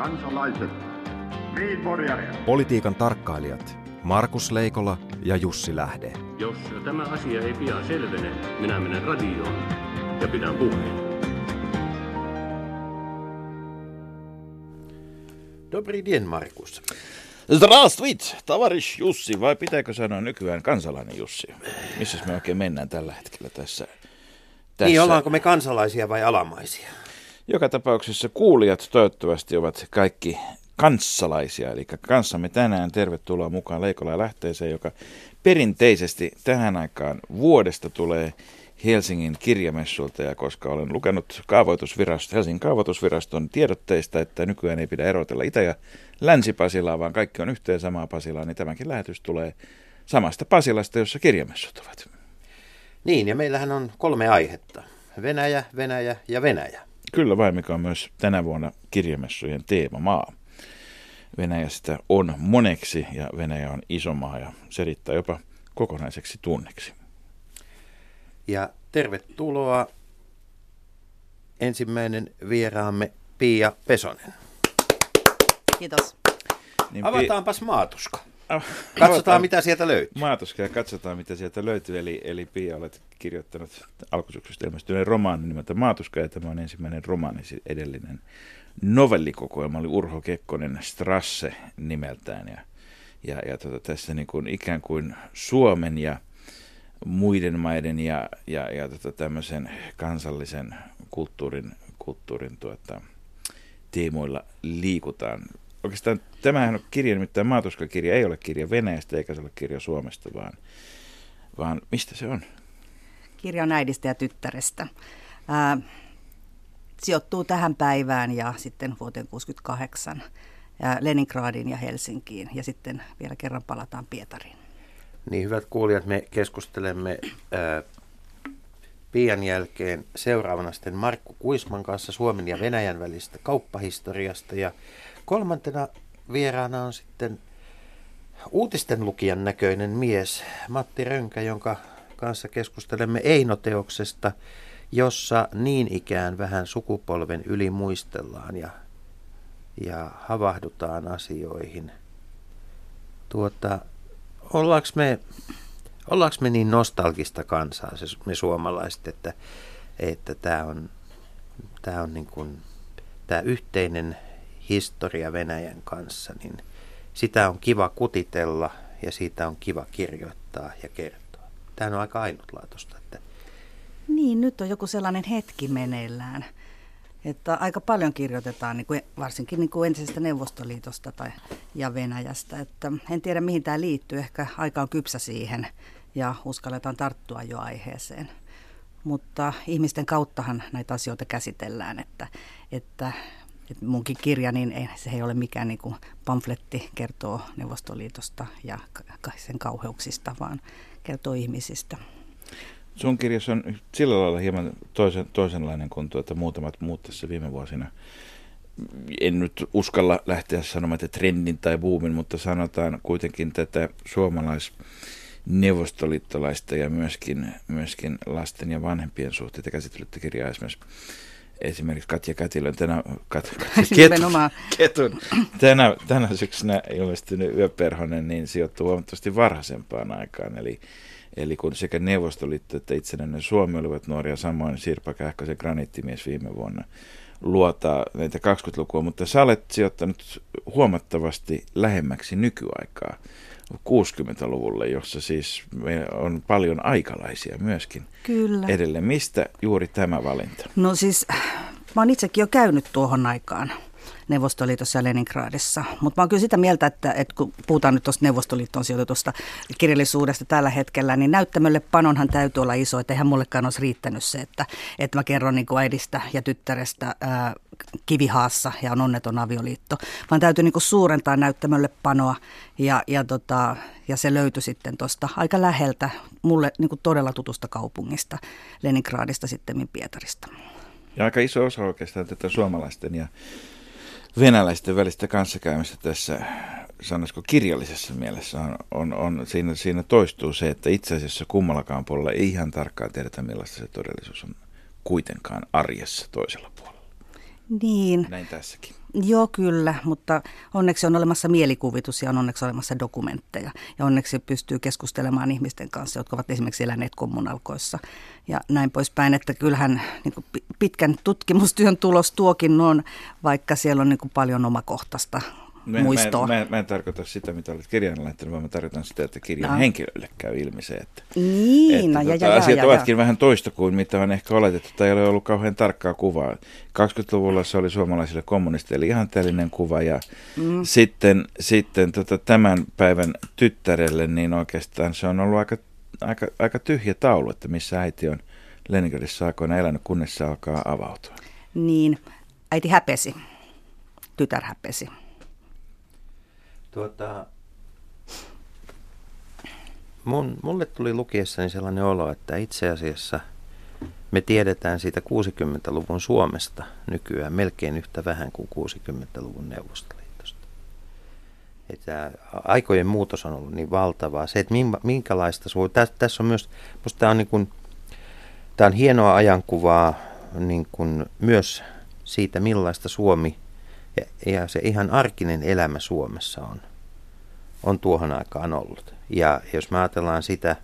kansalaiset, Politiikan tarkkailijat Markus Leikola ja Jussi Lähde. Jos tämä asia ei pian selvene, minä menen radioon ja pidän puheen. Dobri dien, Markus. Zdravstvit, tavarish Jussi, vai pitääkö sanoa nykyään kansalainen Jussi? Missä me oikein mennään tällä hetkellä tässä? tässä? Niin, ollaanko me kansalaisia vai alamaisia? Joka tapauksessa kuulijat toivottavasti ovat kaikki kanssalaisia, eli kanssamme tänään tervetuloa mukaan Leikola lähteeseen, joka perinteisesti tähän aikaan vuodesta tulee Helsingin kirjamessulta, ja koska olen lukenut kaavoitusvirasto, Helsingin kaavoitusviraston tiedotteista, että nykyään ei pidä erotella Itä- ja Länsi-Pasilaa, vaan kaikki on yhteen samaa Pasilaa, niin tämänkin lähetys tulee samasta Pasilasta, jossa kirjamessut ovat. Niin, ja meillähän on kolme aihetta. Venäjä, Venäjä ja Venäjä. Kyllä vain, mikä on myös tänä vuonna kirjamessujen teemamaa. Venäjästä on moneksi ja Venäjä on iso maa ja se riittää jopa kokonaiseksi tunneksi. Ja tervetuloa ensimmäinen vieraamme Pia Pesonen. Kiitos. Niin Avataanpas maatuska. Katsotaan, mitä sieltä löytyy. Maatuska ja katsotaan, mitä sieltä löytyy. Eli, eli Pia, olet kirjoittanut alkusyksystä ilmestyneen romaanin nimeltä Maatuska, ja tämä on ensimmäinen romaani, edellinen novellikokoelma oli Urho Kekkonen Strasse nimeltään. Ja, ja, ja tota, tässä niin kuin ikään kuin Suomen ja muiden maiden ja, ja, ja tota, tämmöisen kansallisen kulttuurin, kulttuurin tuota, tiimoilla liikutaan. Oikeastaan tämähän on kirja, nimittäin Maatuska-kirja ei ole kirja Venäjästä eikä se ole kirja Suomesta, vaan, vaan mistä se on? Kirja on äidistä ja tyttärestä. Ää, sijoittuu tähän päivään ja sitten vuoteen 68 ja Leningradiin ja Helsinkiin ja sitten vielä kerran palataan Pietariin. Niin hyvät kuulijat, me keskustelemme ää, Pian jälkeen seuraavana sitten Markku Kuisman kanssa Suomen ja Venäjän välistä kauppahistoriasta ja kolmantena vieraana on sitten uutisten lukijan näköinen mies Matti Rönkä, jonka kanssa keskustelemme Eino-teoksesta, jossa niin ikään vähän sukupolven yli muistellaan ja, ja havahdutaan asioihin. Tuota, ollaanko me, ollaanko me niin nostalgista kansaa, se, me suomalaiset, että, että tämä on, tää on niin kuin, tämä yhteinen historia Venäjän kanssa, niin sitä on kiva kutitella ja siitä on kiva kirjoittaa ja kertoa. Tämä on aika ainutlaatuista. Että... Niin, nyt on joku sellainen hetki meneillään, että aika paljon kirjoitetaan, niin kuin, varsinkin niin kuin entisestä Neuvostoliitosta tai, ja Venäjästä. Että en tiedä, mihin tämä liittyy. Ehkä aika on kypsä siihen ja uskalletaan tarttua jo aiheeseen. Mutta ihmisten kauttahan näitä asioita käsitellään, että, että, että munkin kirja, niin ei, se ei ole mikään niin kuin pamfletti kertoo Neuvostoliitosta ja sen kauheuksista, vaan kertoo ihmisistä. Sun kirjassa on sillä lailla hieman toisen, toisenlainen kuin tuota muutamat muut tässä viime vuosina. En nyt uskalla lähteä sanomaan, että trendin tai boomin, mutta sanotaan kuitenkin tätä suomalais neuvostoliittolaista ja myöskin, myöskin lasten ja vanhempien suhteita käsittelyttä kirjaa esimerkiksi esimerkiksi Katja Kätilön tänä, kat, ketun, ketun, tänä, tänä syksynä ilmestynyt Yöperhonen niin sijoittuu huomattavasti varhaisempaan aikaan. Eli Eli kun sekä Neuvostoliitto että itsenäinen Suomi olivat nuoria, samoin Sirpa Kähkösen graniittimies viime vuonna luotaa näitä 20-lukua, mutta sä olet sijoittanut huomattavasti lähemmäksi nykyaikaa 60-luvulle, jossa siis on paljon aikalaisia myöskin Kyllä. edelleen. Mistä juuri tämä valinta? No siis mä oon itsekin jo käynyt tuohon aikaan Neuvostoliitossa ja Leningradissa. Mutta mä oon kyllä sitä mieltä, että, että kun puhutaan nyt tuosta Neuvostoliittoon sijoitetusta kirjallisuudesta tällä hetkellä, niin näyttämölle panonhan täytyy olla iso, että eihän mullekaan olisi riittänyt se, että, että mä kerron niin kuin äidistä ja tyttärestä ää, kivihaassa ja on onneton avioliitto, vaan täytyy niin kuin suurentaa näyttämölle panoa ja, ja, tota, ja se löytyi sitten tuosta aika läheltä mulle niin kuin todella tutusta kaupungista, Leningradista sitten Pietarista. Ja aika iso osa oikeastaan tätä suomalaisten ja venäläisten välistä kanssakäymistä tässä, sanoisiko kirjallisessa mielessä, on, on, on siinä, siinä toistuu se, että itse asiassa kummallakaan puolella ei ihan tarkkaan tiedetä, millaista se todellisuus on kuitenkaan arjessa toisella puolella. Niin. Näin tässäkin. Joo, kyllä, mutta onneksi on olemassa mielikuvitus ja on onneksi olemassa dokumentteja. Ja onneksi pystyy keskustelemaan ihmisten kanssa, jotka ovat esimerkiksi eläneet kommunalkoissa ja näin poispäin. Että kyllähän niin kuin pitkän tutkimustyön tulos tuokin on, vaikka siellä on niin kuin paljon omakohtaista Mä, muistoa. Mä, mä, mä en tarkoita sitä, mitä olet kirjan laittanut, vaan mä tarkoitan sitä, että kirjan No. henkilölle käy ilmi se, että, Niin, että no, ja, tota, ja, ja, asiat ja, ovatkin vähän toista kuin mitä on ehkä oletettu, tai ei ole ollut kauhean tarkkaa kuvaa. 20-luvulla se oli suomalaisille kommunisteille ihanteellinen kuva, ja mm. sitten, sitten tota, tämän päivän tyttärelle, niin oikeastaan se on ollut aika, aika, aika tyhjä taulu, että missä äiti on Leningradissa aikoina elänyt, kunnes se alkaa avautua. Niin, äiti häpesi, tytär häpesi. Tuota, mun, mulle tuli lukiessani sellainen olo, että itse asiassa me tiedetään siitä 60-luvun Suomesta nykyään melkein yhtä vähän kuin 60-luvun Neuvostoliitosta. Että aikojen muutos on ollut niin valtavaa. Se, että min- minkälaista tässä, tässä on myös, musta tämä on, niin kuin, tämä on hienoa ajankuvaa niin kuin myös siitä, millaista Suomi ja, ja se ihan arkinen elämä Suomessa on, on tuohon aikaan ollut. Ja jos me ajatellaan sitä,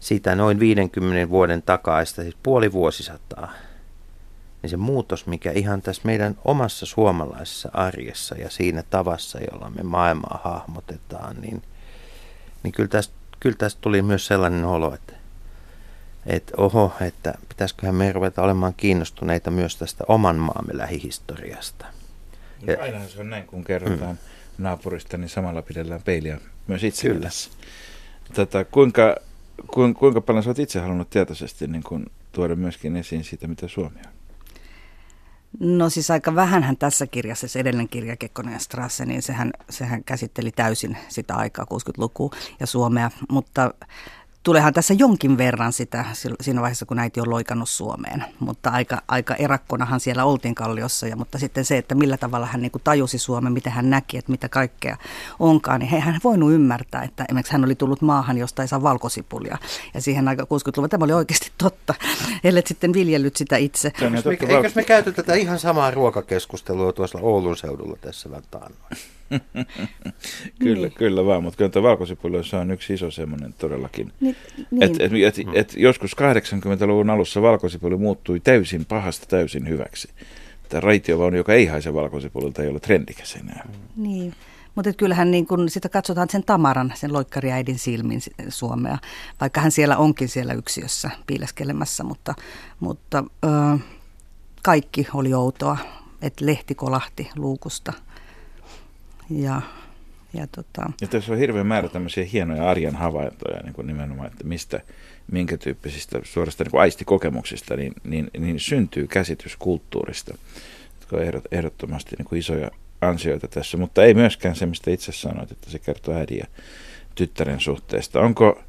sitä noin 50 vuoden takaista, siis puoli vuosisataa, niin se muutos, mikä ihan tässä meidän omassa suomalaisessa arjessa ja siinä tavassa, jolla me maailmaa hahmotetaan, niin, niin kyllä, tästä, kyllä tästä tuli myös sellainen olo, että, että oho, että pitäisiköhän me ruveta olemaan kiinnostuneita myös tästä oman maamme lähihistoriasta. Ja, Ainahan se on näin, kun kerrotaan mm. naapurista, niin samalla pidellään peiliä myös itse Kyllä. Tätä, kuinka, kuinka, kuinka paljon sä oot itse halunnut tietoisesti niin kun, tuoda myöskin esiin siitä, mitä Suomi on? No siis aika vähänhän tässä kirjassa, se edellinen kirja Kekkonen ja Strasse, niin sehän, sehän käsitteli täysin sitä aikaa, 60-lukua ja Suomea, mutta tulehan tässä jonkin verran sitä siinä vaiheessa, kun äiti on loikannut Suomeen. Mutta aika, aika erakkonahan siellä oltiin Kalliossa. Ja, mutta sitten se, että millä tavalla hän niin kuin tajusi Suomen, miten hän näki, että mitä kaikkea onkaan, niin hän voinut ymmärtää, että esimerkiksi hän oli tullut maahan, josta ei saa valkosipulia. Ja siihen aika 60-luvulla tämä oli oikeasti totta, ellei sitten viljellyt sitä itse. Se on Eikös me, eikös me käyty tätä ihan samaa ruokakeskustelua tuossa Oulun seudulla tässä vähän taannoin? Kyllä, Niin. kyllä vaan, mutta kyllä tuo on yksi iso semmoinen todellakin. Niin, Niin. Et, et, et, et joskus 80-luvun alussa valkosipuli muuttui täysin pahasta täysin hyväksi. Tämä raitiovaunu, joka ei haise valkosipulilta, ei ole trendikäs enää. Niin, mutta kyllähän niin kun sitä katsotaan sen Tamaran, sen loikkariäidin silmin si- Suomea, vaikka hän siellä onkin siellä yksiössä piileskelemässä, mutta, mutta ö, kaikki oli outoa, että lehti kolahti luukusta. Ja, ja tota, Ja tässä on hirveän määrä tämmöisiä hienoja arjen havaintoja niin kuin nimenomaan, että mistä, minkä tyyppisistä suorastaan niin kuin aistikokemuksista niin, niin, niin syntyy käsitys kulttuurista, jotka on ehdot, ehdottomasti niin kuin isoja ansioita tässä, mutta ei myöskään se, mistä itse sanoit, että se kertoo äidin ja tyttären suhteesta. Onko,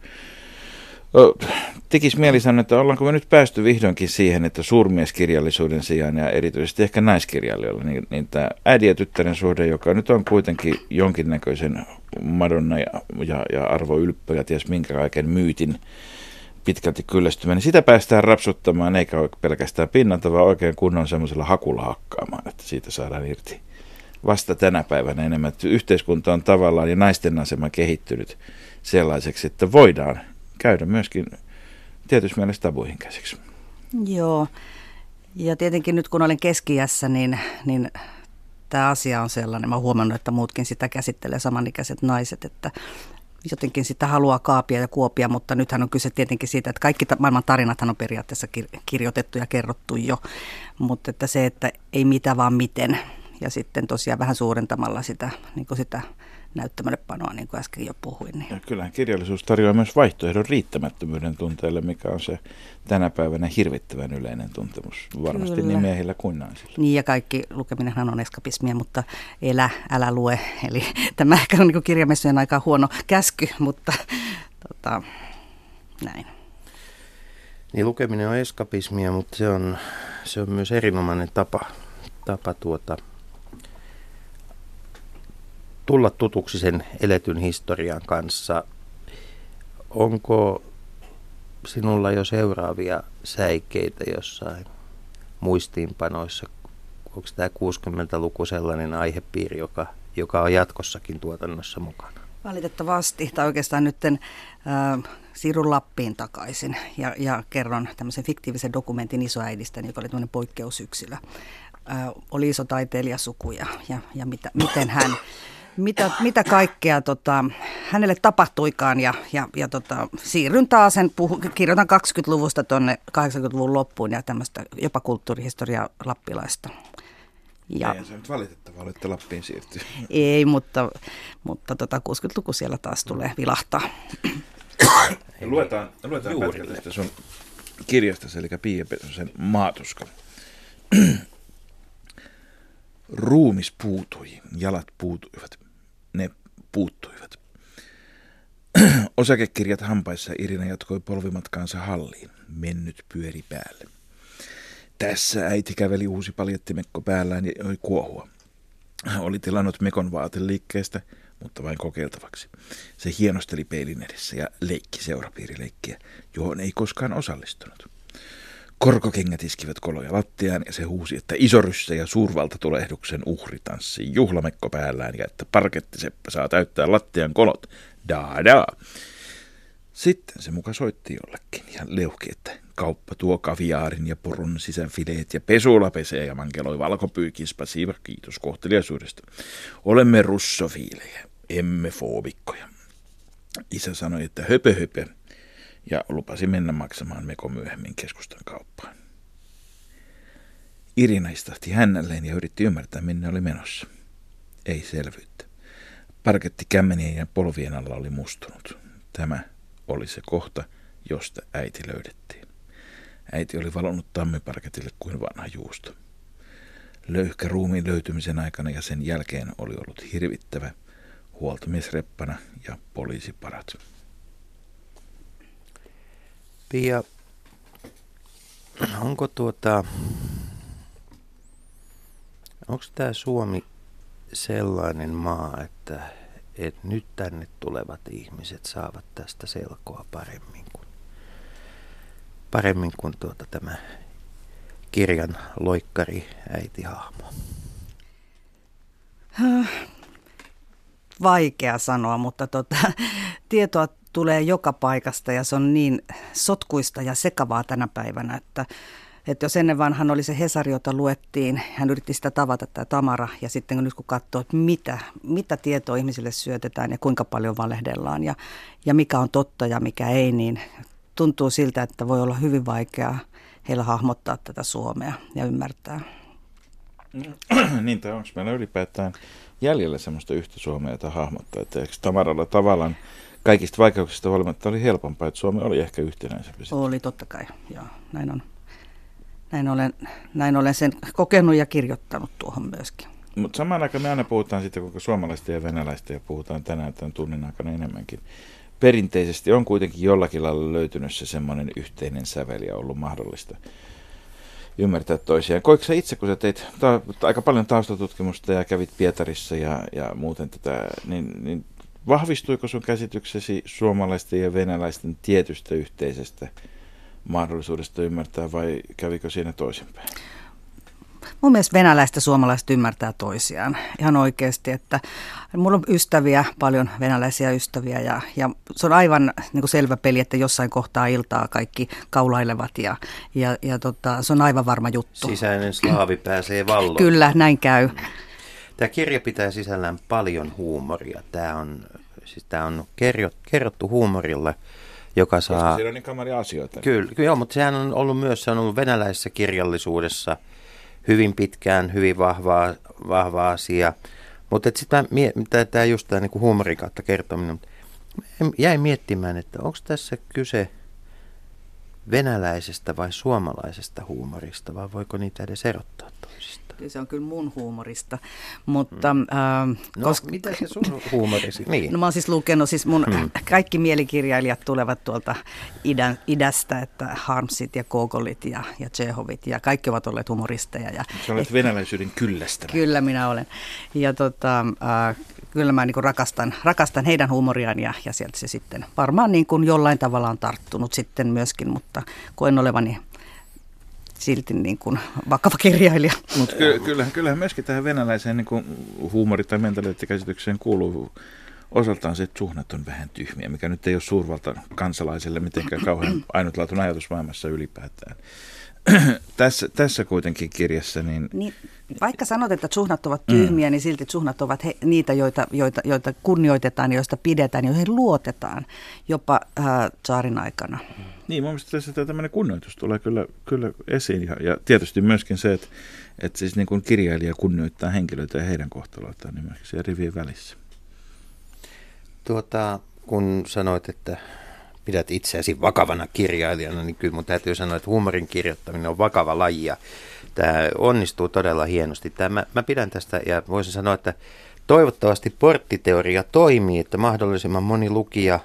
tekisi mieli sanoa, että ollaanko me nyt päästy vihdoinkin siihen, että suurmieskirjallisuuden sijaan ja erityisesti ehkä naiskirjailijoilla, niin, niin tämä äidin ja tyttären suhde, joka nyt on kuitenkin jonkinnäköisen Madonna ja, ja, ja Arvo Ylppö ja ties minkä kaiken myytin pitkälti kyllästymä, niin sitä päästään rapsuttamaan, eikä pelkästään pinnalta, vaan oikein kunnon semmoisella hakulla hakkaamaan, että siitä saadaan irti vasta tänä päivänä enemmän. Yhteiskunta on tavallaan ja naisten asema kehittynyt sellaiseksi, että voidaan käydä myöskin tietysti mielessä tabuihin käsiksi. joo, ja tietenkin nyt kun olen keskiässä, niin, niin tämä asia on sellainen, mä oon huomannut, että muutkin sitä käsittelee samanikäiset naiset, että jotenkin sitä haluaa kaapia ja kuopia, mutta nythän on kyse tietenkin siitä, että kaikki maailman tarinathan on periaatteessa kir- kirjoitettu ja kerrottu jo, mutta että se, että ei mitä vaan miten, ja sitten tosiaan vähän suurentamalla sitä, niin sitä näyttämölle panoa, niin kuin äsken jo puhuin. Niin. Ja kyllähän kirjallisuus tarjoaa myös vaihtoehdon riittämättömyyden tunteelle, mikä on se tänä päivänä hirvittävän yleinen tuntemus varmasti Kyllä. niin miehillä kuin naisilla. Niin ja kaikki lukeminenhan on eskapismia, mutta elä, älä lue. Eli tämä ehkä on niin kirjamessujen aika huono käsky, mutta tota, näin. Niin lukeminen on eskapismia, mutta se on, se on myös erinomainen tapa, tapa tuota, tulla tutuksi sen eletyn historian kanssa. Onko sinulla jo seuraavia säikeitä jossain muistiinpanoissa onko tämä 60-luku sellainen aihepiiri, joka, joka on jatkossakin tuotannossa mukana? Valitettavasti, tai oikeastaan nyt äh, siirryn Lappiin takaisin ja, ja kerron tämmöisen fiktiivisen dokumentin isoäidistä, joka oli tämmöinen poikkeusyksilö. Äh, oli iso taiteilijasuku ja, ja, ja mitä, miten hän mitä, mitä kaikkea tota, hänelle tapahtuikaan ja, ja, ja tota, siirryn taas, sen puhu, kirjoitan 20-luvusta tuonne 80-luvun loppuun ja tämmöistä jopa kulttuurihistoria lappilaista. Ja, Ei se nyt valitettavaa ole, että Lappiin siirtyy. Ei, mutta, mutta tota 60-luku siellä taas tulee vilahtaa. luetaan luetaan pätkä tästä sun kirjasta, eli Pia Pesosen maatuska. Ruumis puutui, jalat puutuivat, ne puuttuivat. Osakekirjat hampaissa Irina jatkoi polvimatkaansa halliin, mennyt pyöri päälle. Tässä äiti käveli uusi paljettimekko päällään ja joi kuohua. Oli tilannut mekon vaateliikkeestä, mutta vain kokeiltavaksi. Se hienosteli peilin edessä ja leikki seurapiirileikkiä, johon ei koskaan osallistunut. Korkokengät iskivät koloja lattiaan ja se huusi, että isoryssä ja suurvaltatulehduksen uhri tanssii juhlamekko päällään ja että parkettiseppä saa täyttää lattian kolot. Da da. Sitten se muka soitti jollekin ja leuhki, että kauppa tuo kaviaarin ja purun sisänfileet ja pesula pesee ja mankeloi valkopyykin siiva kiitos kohteliaisuudesta. Olemme russofiilejä, emme foobikkoja. Isä sanoi, että höpö höpö, ja lupasi mennä maksamaan meko myöhemmin keskustan kauppaan. Irina istahti hännälleen ja yritti ymmärtää, minne oli menossa. Ei selvyyttä. Parketti kämmenien ja polvien alla oli mustunut. Tämä oli se kohta, josta äiti löydettiin. Äiti oli valonnut tammiparketille kuin vanha juusto. Löyhkä ruumiin löytymisen aikana ja sen jälkeen oli ollut hirvittävä huoltomiesreppana ja poliisiparat. Pia, onko tuota, onko tämä Suomi sellainen maa, että, että nyt tänne tulevat ihmiset saavat tästä selkoa paremmin kuin, paremmin kuin tuota tämä kirjan loikkari äitihahmo? Vaikea sanoa, mutta tota, tietoa tulee joka paikasta ja se on niin sotkuista ja sekavaa tänä päivänä, että, että jos ennen vanhan oli se Hesari, jota luettiin, hän yritti sitä tavata, tämä Tamara, ja sitten nyt kun katsoo, että mitä, mitä tietoa ihmisille syötetään ja kuinka paljon valehdellaan ja, ja mikä on totta ja mikä ei, niin tuntuu siltä, että voi olla hyvin vaikeaa heillä hahmottaa tätä Suomea ja ymmärtää. niin, tai onko meillä ylipäätään jäljellä semmoista yhtä Suomea, jota hahmottaa, että eikö Tamaralla tavallaan kaikista vaikeuksista huolimatta oli helpompaa, että Suomi oli ehkä yhtenäisempi. Oli totta kai, joo, näin on. Näin olen, näin olen sen kokenut ja kirjoittanut tuohon myöskin. Mutta samaan aikaan me aina puhutaan sitten koko suomalaista ja venäläistä ja puhutaan tänään tämän tunnin aikana enemmänkin. Perinteisesti on kuitenkin jollakin lailla löytynyt se semmoinen yhteinen sävel ja ollut mahdollista ymmärtää toisiaan. Koiko sä itse, kun sä teit ta- aika paljon taustatutkimusta ja kävit Pietarissa ja, ja muuten tätä, niin, niin Vahvistuiko sun käsityksesi suomalaisten ja venäläisten tietystä yhteisestä mahdollisuudesta ymmärtää vai kävikö siinä toisinpäin? Mun mielestä venäläiset ja suomalaiset ymmärtää toisiaan ihan oikeasti, että mulla on ystäviä, paljon venäläisiä ystäviä ja, ja se on aivan niin kuin selvä peli, että jossain kohtaa iltaa kaikki kaulailevat ja, ja, ja tota, se on aivan varma juttu. Sisäinen slaavi pääsee valloon. Kyllä, näin käy. Tämä kirja pitää sisällään paljon huumoria. Tämä on, siis tämä on kerrottu huumorilla, joka saa... Koska siellä on niin kamaria asioita. Kyllä, kyllä, mutta sehän on ollut myös, se on ollut venäläisessä kirjallisuudessa hyvin pitkään, hyvin vahva, vahva asia. Mutta sitten tämä just tämä niinku huumorin kautta kertominen, jäin miettimään, että onko tässä kyse venäläisestä vai suomalaisesta huumorista, vai voiko niitä edes erottaa toisistaan? Se on kyllä mun huumorista. Mutta, mm. äh, no, koska, mitä se sun huumorisi? Niin. No mä oon siis lukenut, siis mun hmm. kaikki mielikirjailijat tulevat tuolta idän, idästä, että Harmsit ja Kogolit ja, ja Tsehovit ja kaikki ovat olleet humoristeja. Ja, Sä olet venäläisyyden kyllästävä. Kyllä minä olen. Ja tota, äh, kyllä mä niin rakastan, rakastan heidän huumoriaan ja, ja sieltä se sitten varmaan niin kuin jollain tavalla on tarttunut sitten myöskin, mutta koen olevani silti niin kuin vakava kirjailija. Mutta ky- kyllähän, kyllähän myöskin tähän venäläiseen niin kuin huumori- tai mentaliteettikäsitykseen kuuluu osaltaan se, että suhnat on vähän tyhmiä, mikä nyt ei ole suurvalta kansalaiselle mitenkään kauhean ainutlaatuinen ajatus maailmassa ylipäätään. tässä, tässä kuitenkin kirjassa niin... niin... Vaikka sanot, että suhnat ovat tyhmiä, mm. niin silti suhnat ovat he, niitä, joita, joita, joita kunnioitetaan, joista pidetään, joihin luotetaan jopa äh, saarin aikana. Niin, mun mielestä tässä tämmöinen kunnioitus tulee kyllä, kyllä esiin. Ja, ja tietysti myöskin se, että, että siis niin kuin kirjailija kunnioittaa henkilöitä ja heidän kohtaloitaan, niin myöskin se rivien välissä. Tuota, kun sanoit, että pidät itseäsi vakavana kirjailijana, niin kyllä mun täytyy sanoa, että huumorin kirjoittaminen on vakava laji ja tämä onnistuu todella hienosti. Tämä, mä, mä pidän tästä ja voisin sanoa, että toivottavasti porttiteoria toimii, että mahdollisimman moni lukija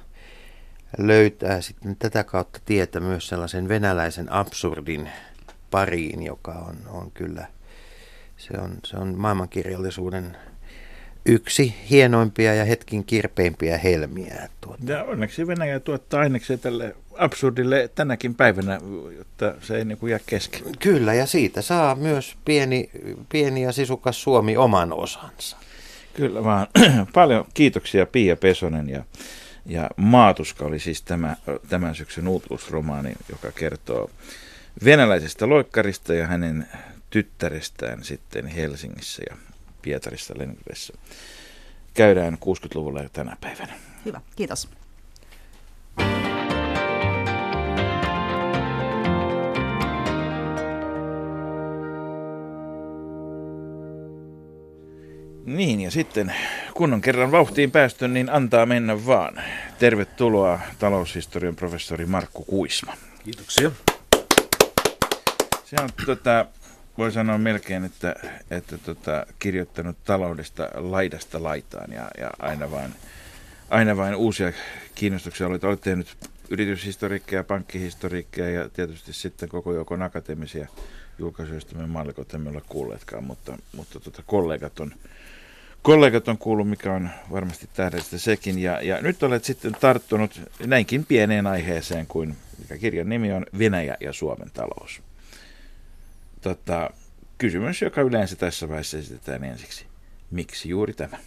löytää sitten tätä kautta tietä myös sellaisen venäläisen absurdin pariin, joka on, on kyllä, se on, se on maailmankirjallisuuden yksi hienoimpia ja hetkin kirpeimpiä helmiä. Tuota. Ja onneksi Venäjä tuottaa aineksi tälle absurdille tänäkin päivänä, jotta se ei niin kuin jää kesken. Kyllä, ja siitä saa myös pieni, pieni ja sisukas Suomi oman osansa. Kyllä vaan. Paljon kiitoksia Pia Pesonen ja, ja Maatuska oli siis tämä, tämän syksyn uutuusromaani, joka kertoo venäläisestä loikkarista ja hänen tyttärestään sitten Helsingissä ja Pietarissa Leningradissa. Käydään 60-luvulla ja tänä päivänä. Hyvä, kiitos. Niin, ja sitten kun on kerran vauhtiin päästy, niin antaa mennä vaan. Tervetuloa taloushistorian professori Markku Kuisma. Kiitoksia. Se on tota, voi sanoa melkein, että, että tota, kirjoittanut taloudesta laidasta laitaan ja, ja aina, vain, aina vain uusia kiinnostuksia olet. Olet tehnyt yrityshistoriikkeja, pankkihistoriikkeja ja tietysti sitten koko joukon akateemisia julkaisuja, joista me mallikot emme ole kuulleetkaan, mutta, mutta tota, kollegat on kollegat on kuullut, mikä on varmasti tähdellistä sekin. Ja, ja nyt olet sitten tarttunut näinkin pieneen aiheeseen kuin, mikä kirjan nimi on, Venäjä ja Suomen talous tota, kysymys, joka yleensä tässä vaiheessa esitetään ensiksi. Miksi juuri tämä?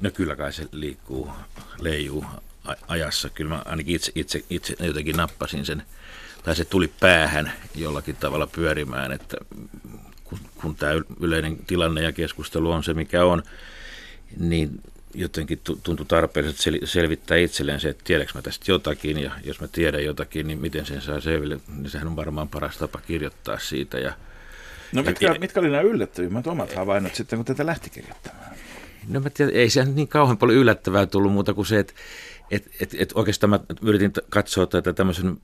No kyllä kai se liikkuu, leijuu ajassa. Kyllä mä ainakin itse, itse, itse jotenkin nappasin sen, tai se tuli päähän jollakin tavalla pyörimään, että kun, kun tämä yleinen tilanne ja keskustelu on se, mikä on, niin jotenkin tuntui tarpeelliselta selvittää itselleen se, että tiedänkö mä tästä jotakin, ja jos mä tiedän jotakin, niin miten sen saa selville, niin sehän on varmaan paras tapa kirjoittaa siitä. Ja, no mitkä, ja, mitkä oli nämä yllättävimmät omat havainnot sitten, kun tätä lähti kirjoittamaan? No mä tiedän, ei se niin kauhean paljon yllättävää tullut muuta kuin se, että et, et, et oikeastaan mä yritin katsoa tätä tämmöisen,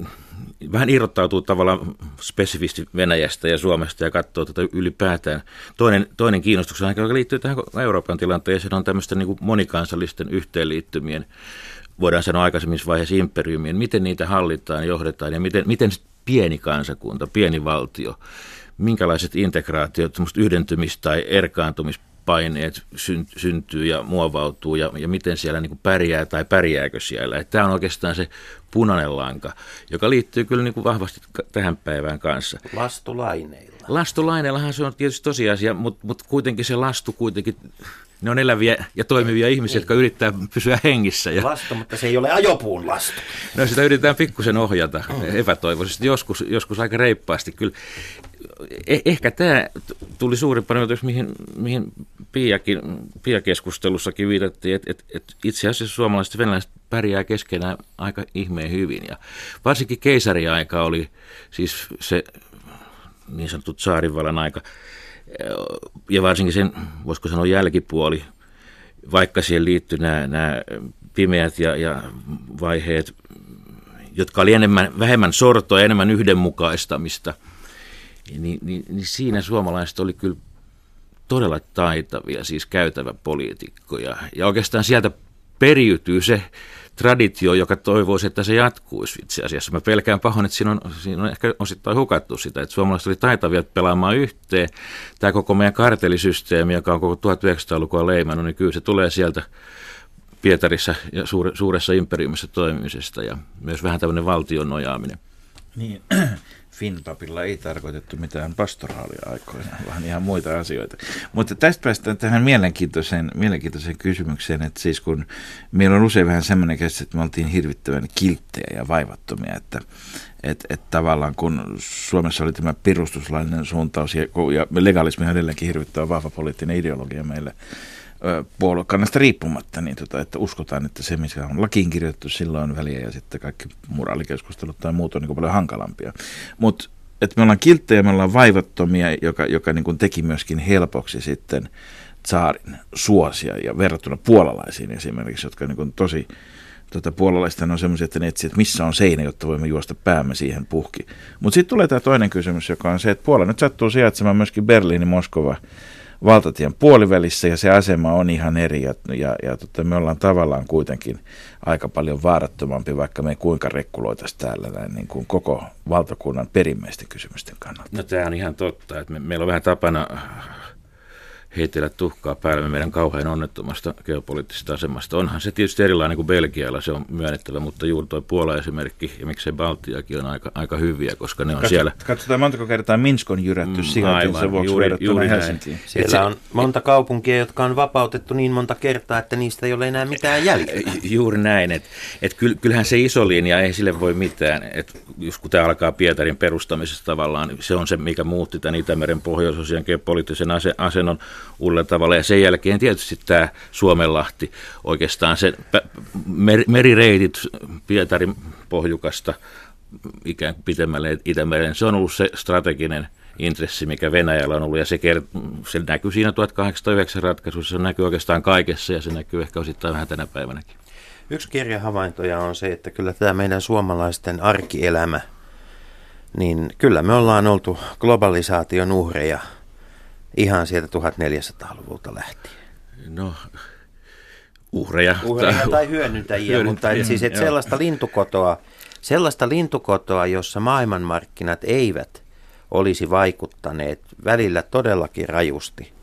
vähän irrottautuu tavallaan spesifisti Venäjästä ja Suomesta ja katsoa tätä ylipäätään. Toinen, toinen kiinnostuksen aika, joka liittyy tähän Euroopan tilanteeseen, on tämmöisten niin monikansallisten yhteenliittymien, voidaan sanoa aikaisemmissa vaiheissa imperiumien, miten niitä hallitaan, johdetaan ja miten, miten pieni kansakunta, pieni valtio, minkälaiset integraatiot, yhdentymistä tai erkaantumista paineet syntyy ja muovautuu ja, ja miten siellä niin kuin pärjää tai pärjääkö siellä. Että tämä on oikeastaan se punainen lanka, joka liittyy kyllä niin kuin vahvasti tähän päivään kanssa. Lastulaineilla. Lastulaineilla se on tietysti tosiasia, mutta, mutta kuitenkin se lastu kuitenkin ne on eläviä ja toimivia ihmisiä, niin. jotka yrittää pysyä hengissä. Ja... Lastu, mutta se ei ole ajopuun lastu. No sitä yritetään pikkusen ohjata mm. epätoivoisesti, joskus, joskus aika reippaasti. Kyllä eh, ehkä tämä tuli suurimpana yllätys, mihin, mihin Piakin, Pia-keskustelussakin viitattiin, että, että, että itse asiassa suomalaiset ja venäläiset pärjää keskenään aika ihmeen hyvin. Ja varsinkin keisariaika oli siis se niin sanottu tsaarinvallan aika, ja varsinkin sen, voisiko sanoa jälkipuoli, vaikka siihen liittyy nämä, nämä pimeät ja, ja vaiheet, jotka oli enemmän, vähemmän sortoa ja enemmän yhdenmukaistamista, niin, niin, niin siinä suomalaiset oli kyllä todella taitavia, siis käytävä poliitikkoja. Ja oikeastaan sieltä periytyy se traditio, joka toivoisi, että se jatkuisi itse asiassa. Mä pelkään pahoin, että siinä on, siinä on ehkä osittain hukattu sitä, että suomalaiset oli taitavia pelaamaan yhteen. Tämä koko meidän kartelisysteemi, joka on koko 1900-lukua leimannut, niin kyllä se tulee sieltä Pietarissa ja suuressa imperiumissa toimimisesta ja myös vähän tämmöinen valtion nojaaminen. Niin, Finpapilla ei tarkoitettu mitään pastoraalia aikoina, vaan ihan muita asioita. Mutta tästä päästään tähän mielenkiintoiseen, mielenkiintoiseen kysymykseen, että siis kun meillä on usein vähän semmoinen käsitys, että me oltiin hirvittävän kilttejä ja vaivattomia, että että et tavallaan kun Suomessa oli tämä perustuslainen suuntaus ja, ja legalismi on edelleenkin hirvittävän vahva poliittinen ideologia meille, puoluekannasta riippumatta, niin tota, että uskotaan, että se, mikä on lakiin kirjoitettu, silloin on väliä ja sitten kaikki moraalikeskustelut tai muut on niin paljon hankalampia. Mutta että me ollaan kilttejä, me ollaan vaivattomia, joka, joka niin kuin teki myöskin helpoksi sitten saarin suosia ja verrattuna puolalaisiin esimerkiksi, jotka niin kuin tosi tota, puolalaisten on semmoisia, että ne etsii, että missä on seinä, jotta voimme juosta päämme siihen puhki. Mutta sitten tulee tämä toinen kysymys, joka on se, että Puola nyt sattuu sijaitsemaan myöskin Berliini, Moskova, valtatien puolivälissä ja se asema on ihan eri ja, ja, ja tota, me ollaan tavallaan kuitenkin aika paljon vaarattomampi, vaikka me kuinka rekkuloitaisiin täällä näin niin kuin koko valtakunnan perimmäisten kysymysten kannalta. No tämä on ihan totta, että me, meillä on vähän tapana heitellä tuhkaa päälle meidän kauhean onnettomasta geopoliittisesta asemasta. Onhan se tietysti erilainen kuin Belgialla, se on myönnettävä, mutta juuri tuo Puola-esimerkki ja miksei Baltiakin on aika, aika hyviä, koska ne on Katso, siellä. Katsotaan montako kertaa Minsk on jyrätty mm, sijaintinsa vuoksi juuri, juuri Helsinkiin. Siellä se, on monta kaupunkia, jotka on vapautettu niin monta kertaa, että niistä ei ole enää mitään jäljellä. Juuri näin, että et kyllähän se iso linja ei sille voi mitään, että just kun tämä alkaa Pietarin perustamisesta tavallaan, se on se, mikä muutti tämän Itämeren pohjoisosian geopoliittisen asennon uudella tavalla. Ja sen jälkeen tietysti tämä Suomenlahti, oikeastaan se merireitit Pietarin pohjukasta ikään kuin pitemmälle Itämeren, se on ollut se strateginen intressi, mikä Venäjällä on ollut, ja se, kert- se näkyy siinä 1809 ratkaisussa, se näkyy oikeastaan kaikessa, ja se näkyy ehkä osittain vähän tänä päivänäkin. Yksi kirjahavaintoja on se, että kyllä tämä meidän suomalaisten arkielämä, niin kyllä me ollaan oltu globalisaation uhreja – ihan sieltä 1400-luvulta lähtien? No, uhreja. Uhreja tai hyödyntäjiä, mutta et siis et sellaista lintukotoa, sellaista lintukotoa, jossa maailmanmarkkinat eivät olisi vaikuttaneet välillä todellakin rajusti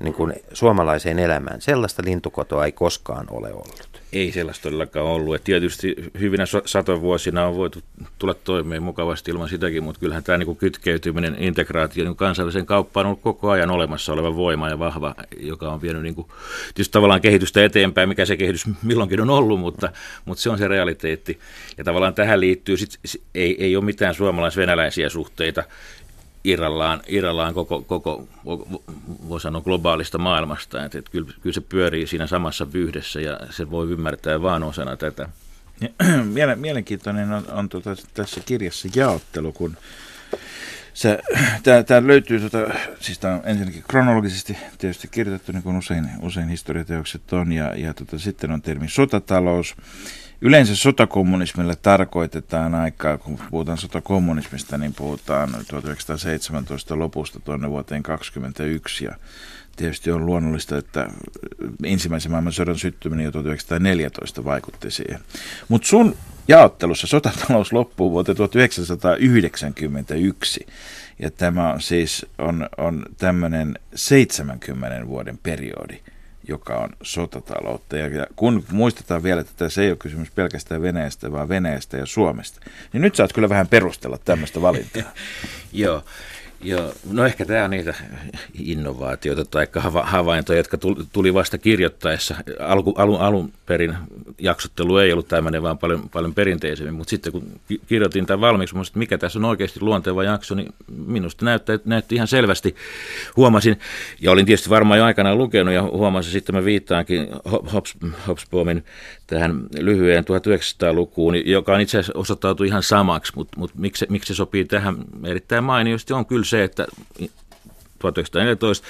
niin kuin suomalaiseen elämään. Sellaista lintukotoa ei koskaan ole ollut. Ei sellaista todellakaan ollut. Et tietysti hyvinä satovuosina on voitu tulla toimeen mukavasti ilman sitäkin, mutta kyllähän tämä niin kytkeytyminen, integraatio niin kansainväliseen kauppaan on ollut koko ajan olemassa oleva voima ja vahva, joka on vienyt kuin, tietysti tavallaan kehitystä eteenpäin, mikä se kehitys milloinkin on ollut, mutta, mutta se on se realiteetti. Ja tavallaan tähän liittyy, sit, ei, ei ole mitään suomalais-venäläisiä suhteita, irrallaan, irrallaan koko, koko voi sanoa globaalista maailmasta. Että, että kyllä, kyllä se pyörii siinä samassa vyhdessä ja se voi ymmärtää vaan osana tätä. Mielenkiintoinen on, on tuota, tässä kirjassa jaottelu, kun tämä löytyy, tuota, siis tämä on ensinnäkin kronologisesti tietysti kirjoitettu, niin kuin usein, usein historiateokset on, ja, ja tuota, sitten on termi sotatalous, Yleensä sotakommunismilla tarkoitetaan aikaa, kun puhutaan sotakommunismista, niin puhutaan 1917 lopusta tuonne vuoteen 2021 ja tietysti on luonnollista, että ensimmäisen maailmansodan syttyminen jo 1914 vaikutti siihen. Mutta sun jaottelussa sotatalous loppuu vuoteen 1991 ja tämä on siis on, on tämmöinen 70 vuoden periodi joka on sotataloutta. Ja kun muistetaan vielä, että tässä ei ole kysymys pelkästään Venäjästä, vaan Venäjästä ja Suomesta, niin nyt saat kyllä vähän perustella tämmöistä valintaa. Joo. Joo, no ehkä tämä on niitä innovaatioita tai havaintoja, jotka tuli vasta kirjoittaessa. Alku, alun, alun perin jaksottelu ei ollut tämmöinen, vaan paljon, paljon perinteisemmin, mutta sitten kun kirjoitin tämän valmiiksi, että mikä tässä on oikeasti luonteva jakso, niin minusta näytti, näytti ihan selvästi. Huomasin, ja olin tietysti varmaan jo aikanaan lukenut, ja huomasin sitten mä viittaankin Hobsbawmin tähän lyhyen 1900-lukuun, joka on itse asiassa osoittautui ihan samaksi, mutta, mutta miksi, miksi se sopii tähän erittäin mainiosti, on kyllä se, että 1914